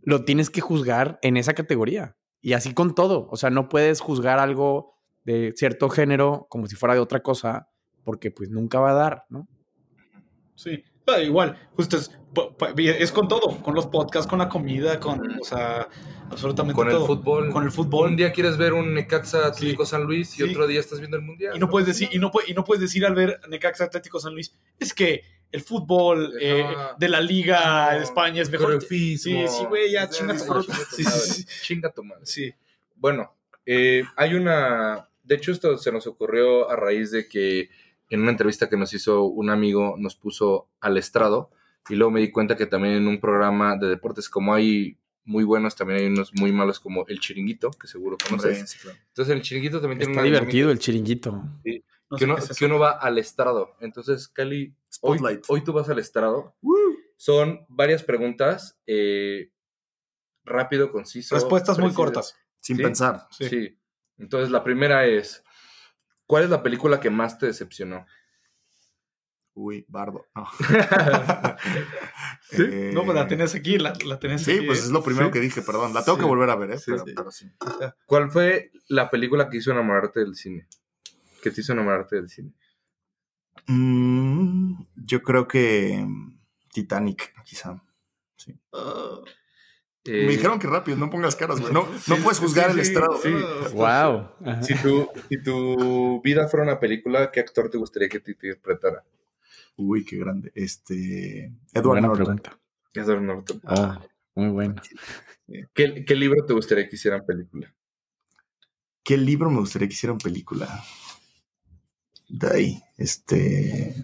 Lo tienes que juzgar en esa categoría. Y así con todo. O sea, no puedes juzgar algo de cierto género como si fuera de otra cosa, porque pues nunca va a dar, ¿no? Sí, igual, justo es, es con todo, con los podcasts, con la comida, con, o sea, absolutamente con el fútbol. Con el fútbol. Un día quieres ver un Necaxa Atlético San Luis y otro día estás viendo el Mundial. Y no, puedes decir, y no, y no puedes decir al ver Necaxa Atlético San Luis, es que el fútbol eh, de la Liga de España es mejor. Sí, sí, güey, ya chinga tu Chinga tu madre. Sí. Bueno, eh, hay una. De hecho, esto se nos ocurrió a raíz de que en una entrevista que nos hizo un amigo nos puso al estrado y luego me di cuenta que también en un programa de deportes como hay muy buenos, también hay unos muy malos como El Chiringuito, que seguro conoces. Entonces el Chiringuito también tiene una divertido el Chiringuito. que, uno, va al estrado. Entonces, Cali, hoy, hoy, tú vas al estrado. Son varias preguntas, eh, rápido, conciso. Respuestas muy cortas. Sin pensar. sí. Entonces, la primera es, ¿Cuál es la película que más te decepcionó? Uy, Bardo. No. ¿Sí? no, pues la tenés aquí, la, la tenés sí, pues es lo primero que dije, perdón. La tengo que volver a ver, ¿eh? Pero, sí. ¿Cuál fue la película que hizo enamorarte del cine? ¿Qué te hizo enamorarte del cine? Mm, yo creo que mm, Titanic, quizá. Sí. Me eh, dijeron que rápido, no pongas caras, güey. No, no puedes juzgar el estrado. Wow. Si tu, si tu vida fuera una película, ¿qué actor te gustaría que te interpretara? Uy, qué grande. Este. Edward Norton. Edward Norton. Ah, muy bueno. ¿Qué, ¿Qué, libro te gustaría que hicieran película? ¿Qué libro me gustaría que hicieran película? De ahí, este.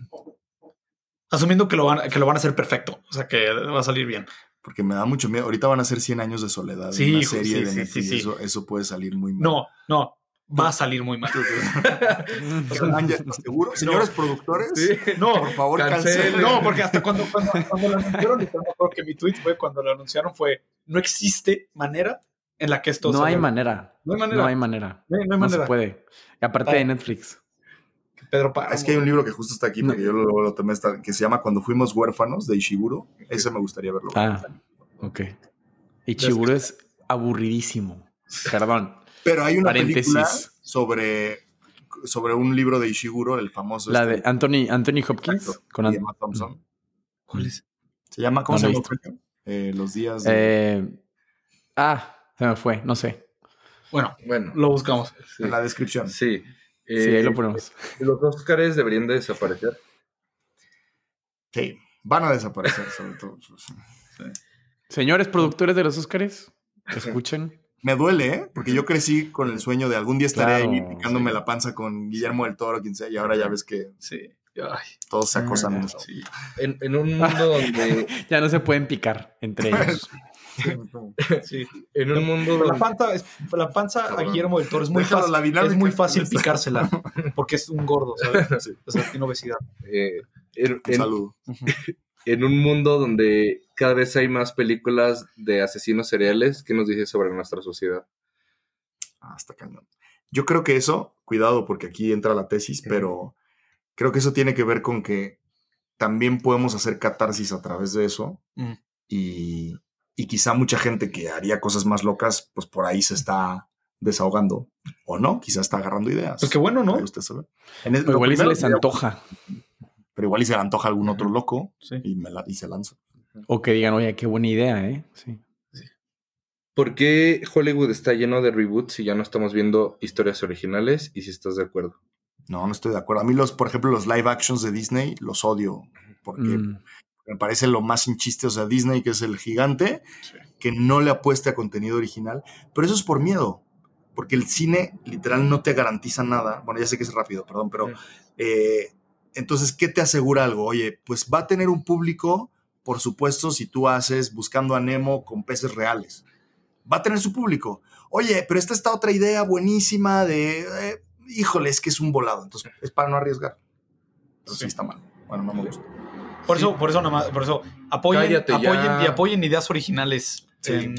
Asumiendo que lo, van, que lo van a hacer perfecto, o sea, que va a salir bien porque me da mucho miedo. Ahorita van a ser 100 años de soledad. Sí, una serie de Netflix. Eso, eso, puede salir muy mal. No, no. Va a salir muy mal. seguro? Señores productores, no, por favor, cancelen. No, porque hasta cuando, cuando, lo anunciaron, porque mi tweet fue cuando lo anunciaron fue, no existe manera en la que esto no hay manera. No hay manera. No hay manera. No, hay manera. no se puede. Y aparte de Netflix. Pedro Es que hay un libro que justo está aquí, porque yo lo, tomé, que se llama Cuando fuimos huérfanos, de Ishiguro. Ese me gustaría verlo. Ah, ok. Ishiguro es aburridísimo. Perdón. Pero hay una película sobre, sobre un libro de Ishiguro, el famoso. La de este Anthony, Anthony Hopkins con Emma Thompson. ¿Cuál es? Se llama, ¿cómo se llama? Eh, los días. Eh, ah, se me fue, no sé. Bueno, bueno, lo buscamos. En la descripción. Sí. Sí, ahí lo eh, ponemos. Los Oscars deberían de desaparecer. Sí, van a desaparecer, sobre todo. Señores productores de los Oscars, escuchen. Me duele, ¿eh? Porque yo crecí con el sueño de algún día estaré ahí picándome la panza con Guillermo del Toro, quien sea, y ahora ya ves que sí. todos se acosan. En, en, un mundo donde... ya no se pueden picar entre ellos. Sí. En un mundo. La, panza, la panza a Guillermo del Toro es muy fácil, es muy fácil picársela porque es un gordo, ¿sabes? O sea, tiene obesidad. Eh, en, en un mundo donde cada vez hay más películas de asesinos seriales, ¿qué nos dice sobre nuestra sociedad? Ah, está cañón. Yo creo que eso, cuidado porque aquí entra la tesis, pero creo que eso tiene que ver con que también podemos hacer catarsis a través de eso mm. y, y quizá mucha gente que haría cosas más locas, pues por ahí se está desahogando. O no, quizá está agarrando ideas. Pues qué bueno, ¿no? Usted sabe. igual se les antoja. Pero igual y se le antoja algún otro loco y, me la, y se lanza. O que digan, oye, qué buena idea, ¿eh? Sí. ¿Por qué Hollywood está lleno de reboots si ya no estamos viendo historias originales y si estás de acuerdo? No, no estoy de acuerdo. A mí los, por ejemplo, los live actions de Disney los odio porque mm Me parece lo más sin chiste, o sea, Disney, que es el gigante, que no le apueste a contenido original, pero eso es por miedo, porque el cine literal no te garantiza nada. Bueno, ya sé que es rápido, perdón, pero eh, entonces, ¿qué te asegura algo? Oye, pues va a tener un público, por supuesto, si tú haces buscando a Nemo con peces reales. Va a tener su público. Oye, pero esta está otra idea buenísima de, eh, híjole, es que es un volado. Entonces, es para no arriesgar. Pero sí, está mal. Bueno, no me gusta. Por eso, por eso, nada por eso, apoyen, apoyen y apoyen ideas originales.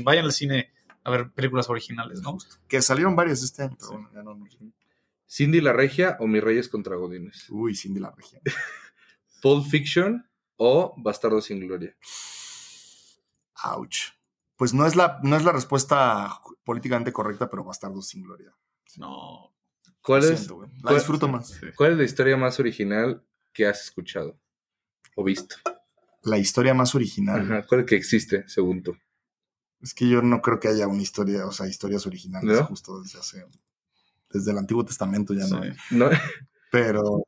vayan al cine a ver películas originales, ¿no? Que salieron varias este año, pero bueno, ya no, ¿Cindy la Regia o Mis Reyes contra Godines? Uy, Cindy la Regia. ¿Pulp Fiction o Bastardo sin Gloria? Ouch. Pues no es la, no es la respuesta políticamente correcta, pero Bastardo sin Gloria. No. ¿Cuál es? la disfruto más. ¿Cuál es la historia más original que has escuchado o visto? La historia más original. Ajá, ¿Cuál es que existe, según tú? Es que yo no creo que haya una historia, o sea, historias originales justo desde hace, desde el Antiguo Testamento ya no. Pero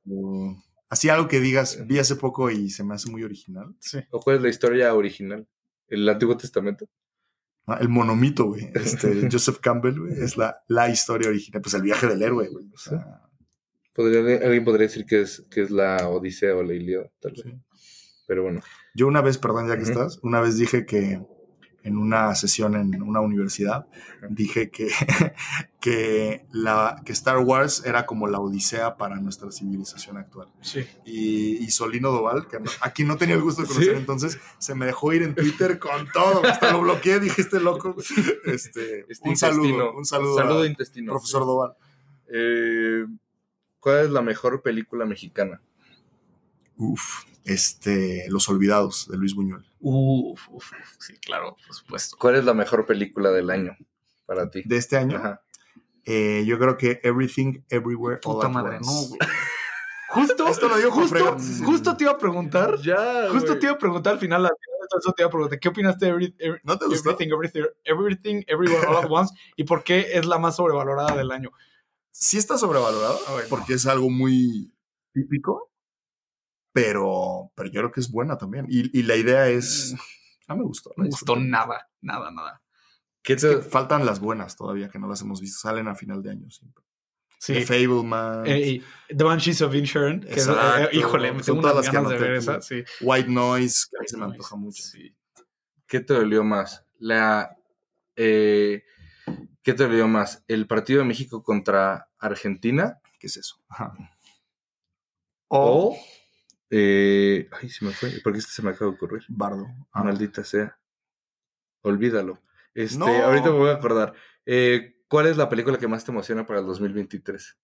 así algo que digas, vi hace poco y se me hace muy original. Sí. ¿O cuál es la historia original? ¿El Antiguo Testamento? Ah, el monomito, güey. Este, Joseph Campbell, güey, es la, la historia original. Pues el viaje del héroe, güey. O sea, alguien podría decir que es, que es la Odisea o la Ilíada, tal vez. Pero bueno. Yo una vez, perdón, ya que estás, una vez dije que en una sesión en una universidad, dije que, que, la, que Star Wars era como la odisea para nuestra civilización actual. Sí. Y, Solino Doval, que aquí no tenía el gusto de conocer entonces, se me dejó ir en Twitter con todo, hasta lo bloqueé, dije, este loco. Este, este un saludo, un saludo, saludo intestino. Profesor Doval. Eh, ¿Cuál es la mejor película mexicana? Uf, este, Los Olvidados, de Luis Buñuel. Uf, uf, sí, claro, por supuesto. ¿Cuál es la mejor película del año para ti? ¿De este año? Eh, yo creo que Everything, Everywhere, Puta madre, no, güey. Justo, Esto lo digo justo, justo te iba a preguntar. Ya, Justo te iba a preguntar al final, eso te iba a preguntar, ¿qué opinaste de ¿No te gustó? Everything, everything, everything, Everywhere, All at Once? ¿Y por qué es la más sobrevalorada del año? Sí está sobrevalorada, ah, porque es algo muy típico pero, pero yo creo que es buena también. Y, y la idea es... No me gustó. No me gustó nada, nada, nada. ¿Qué te... faltan las buenas todavía, que no las hemos visto. Salen a final de año siempre. Sí. The Fableman. Eh, The Banshees of Insurance. Que eh, híjole, me tengo unas ganas de ver esa. Sí. White Noise, que a mí se me antoja mucho. Sí. ¿Qué te dolió más? La... Eh, ¿Qué te dolió más? ¿El partido de México contra Argentina? ¿Qué es eso? O eh, ay, se me fue. Porque este se me acaba de ocurrir. Bardo. Ah. Maldita sea. Olvídalo. Este, ahorita me voy a acordar. Eh, ¿Cuál es la película que más te emociona para el 2023?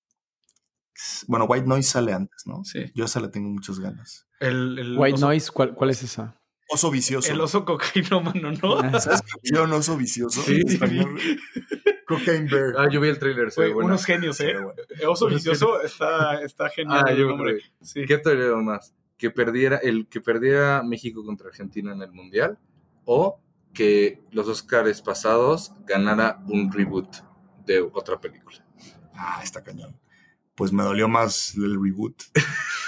Bueno, White Noise sale antes, ¿no? Sí. Yo esa le tengo muchas ganas. El, White Noise, ¿cuál, ¿cuál es esa? Oso vicioso. El oso cocainómano, ¿no? ¿Sabes Yo no oso vicioso. Sí. Cocaine Bear. Ah, yo vi el trailer. unos genios, ¿eh? Oso vicioso está, está genial. Ah, yo hombre. Sí. ¿Qué te más? que perdiera, el que perdiera México contra Argentina en el Mundial o que los Oscars pasados ganara un reboot de otra película. Ah, está cañón. Pues me dolió más el reboot.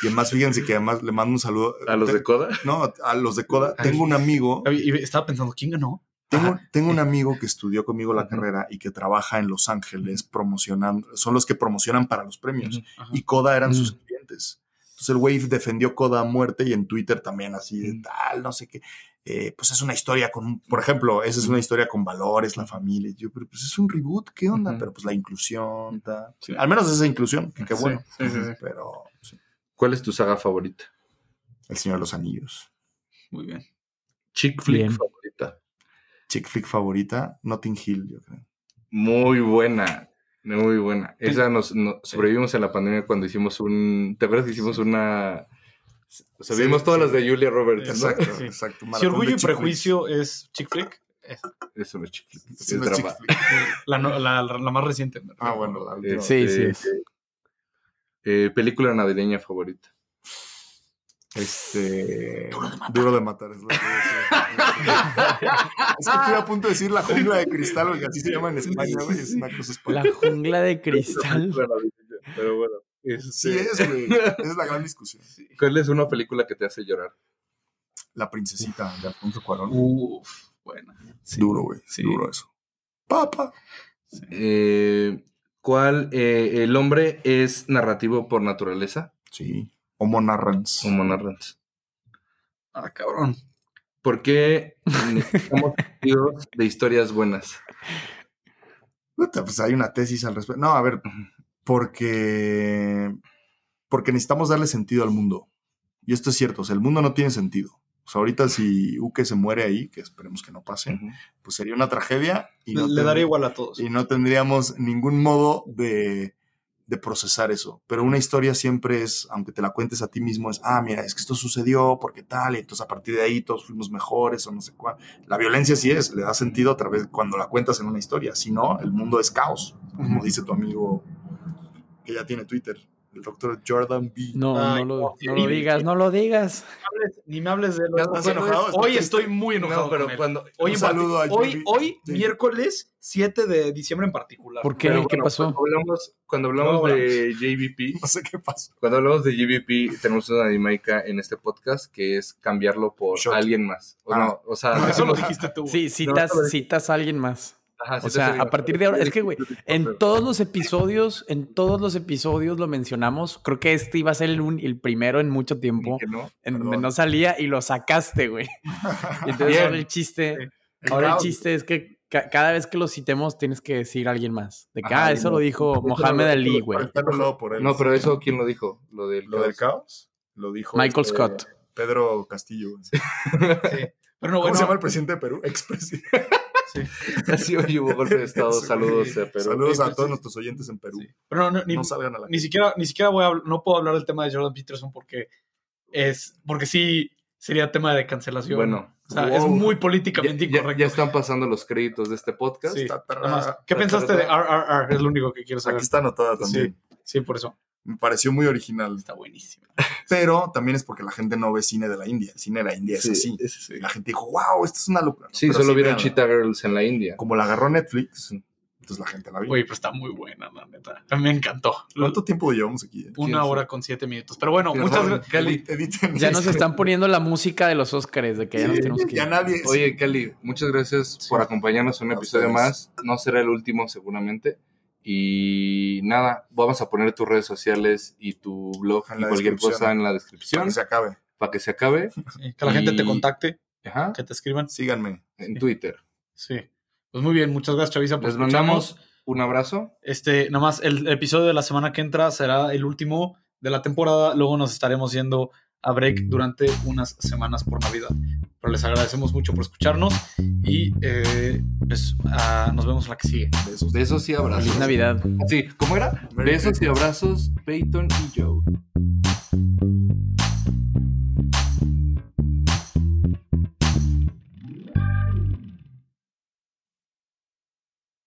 Y además, fíjense que además le mando un saludo. ¿A los de Coda? No, a los de Coda. Tengo un amigo. Y estaba pensando, ¿quién ganó? Tengo, tengo, un amigo que estudió conmigo la carrera y que trabaja en Los Ángeles promocionando, son los que promocionan para los premios. Y Coda eran sus clientes. Entonces el güey defendió Coda a muerte y en Twitter también así de tal, no sé qué. Eh, pues es una historia con, por ejemplo, esa es una historia con valores, la familia. Yo, pero pues es un reboot, ¿qué onda? Pero pues la inclusión, al menos esa inclusión, que qué bueno. pero, ¿Cuál es tu saga favorita? El Señor de los Anillos. Muy bien. Chick flick favorita. Chick flick favorita, Notting Hill, yo creo. Muy buena. Muy buena. Esa nos, sobrevivimos en la pandemia cuando hicimos un. ¿Te acuerdas que hicimos una. O sea, vimos todas las de Julia Roberts. Exacto, exacto. Si Orgullo y Prejuicio es chick flick. Eso no es chick flick. Es, drama. La, la, la, más reciente. Ah, bueno. sí, sí. Eh, película navideña favorita. Este. Duro de matar. es lo que Es que estoy a punto de decir la jungla de cristal, porque así se llama en España, güey. Es una cosa La jungla de cristal. Pero bueno. Sí, es, güey. Esa es la gran discusión. ¿Cuál es una película que te hace llorar? La princesita de Alfonso Cuarón. Uf, buena. Duro, güey. Duro eso. Papa. Eh, ¿Cuál? Eh, ¿El hombre es narrativo por naturaleza? Sí. Homo narrans. Homo narrans. Ah, cabrón. ¿Por qué necesitamos de historias buenas? pues hay una tesis al respecto. No, a ver, porque, porque necesitamos darle sentido al mundo. Y esto es cierto, o sea, el mundo no tiene sentido. O sea, ahorita si Uke se muere ahí, que esperemos que no pase, pues sería una tragedia. Y no Le daría igual a todos. Y no tendríamos ningún modo de, de procesar eso. Pero una historia siempre es, aunque te la cuentes a ti mismo, es, ah, mira, es que esto sucedió porque tal, y entonces a partir de ahí todos fuimos mejores o no sé cuál. La violencia sí es, le da sentido a través cuando la cuentas en una historia. Si no, el mundo es caos, como dice tu amigo que ya tiene Twitter el doctor Jordan B. No, no, lo, digas, no lo digas. Ni me hables de los enojado. Hoy estoy muy enojado. pero cuando. Hoy, saludo a hoy, hoy miércoles 7 de diciembre en particular. ¿Por qué? ¿Qué pasó? Cuando hablamos, de JVP. No sé qué pasó. Cuando hablamos de JVP, tenemos una dinámica en este podcast que es cambiarlo por alguien más. O, no, o sea, eso lo dijiste tú. Sí, citas, citas a alguien más o sea, a partir de ahora, es que, güey, en todos los episodios, en todos los episodios lo mencionamos. Creo que este iba a ser el, el primero en mucho tiempo, en donde no salía y lo sacaste, güey. Entonces ahora el chiste, ahora el chiste es que cada vez que lo citemos tienes que decir a alguien más. De que, ah, eso lo dijo Mohamed Ali, güey. No, pero eso, ¿quién lo dijo? Lo del, ¿Lo del caos. Lo dijo Michael este, Scott. Pedro Castillo. Sí. Pero no, ¿Cómo se llama el presidente de Perú? Expresidente. Sí. Así hoy hubo golpe de Estado. Saludos a Perú. Saludos a todos nuestros oyentes en Perú. Pero no, ni, salgan a la ni siquiera, ni siquiera voy a, no puedo hablar del tema de Jordan Peterson porque es, porque sí sería tema de cancelación. Bueno. O sea, es muy políticamente incorrecto. Ya, están pasando los créditos de este podcast. ¿Qué pensaste de RRR? Es lo único que quiero saber. Aquí está anotada también. Sí, por eso. Me pareció muy original. Está buenísimo. Pero también es porque la gente no ve cine de la India. El cine de la India es así. La gente dijo, wow, esto es una locura. Sí, solo vieron Cheetah Girls en la India. Como la agarró Netflix, entonces la gente la vio. Uy, pues está muy buena, la neta. Me encantó. ¿Cuánto tiempo llevamos aquí? Eh? Una hora con siete minutos. Pero bueno, muchas gracias. Ya nos están poniendo la música de los Oscars, de que ya nos tenemos que ir. nadie. Oye, Cali, muchas gracias por acompañarnos en un episodio más. No será el último, seguramente. Y nada, vamos a poner tus redes sociales y tu blog y cualquier cosa en la descripción. Para que se acabe. Para que se acabe. que la gente te contacte. Que te escriban. Síganme. En Twitter. Sí. Pues muy bien, muchas gracias, Chavisa. Les mandamos un abrazo. Este, nada más, el episodio de la semana que entra será el último de la temporada. Luego nos estaremos yendo a break durante unas semanas por Navidad. Pero les agradecemos mucho por escucharnos y eh, pues, ah, nos vemos la que sigue. Besos, besos y abrazos. Feliz Navidad. Sí, ¿cómo era? Besos y abrazos, Peyton y Joe.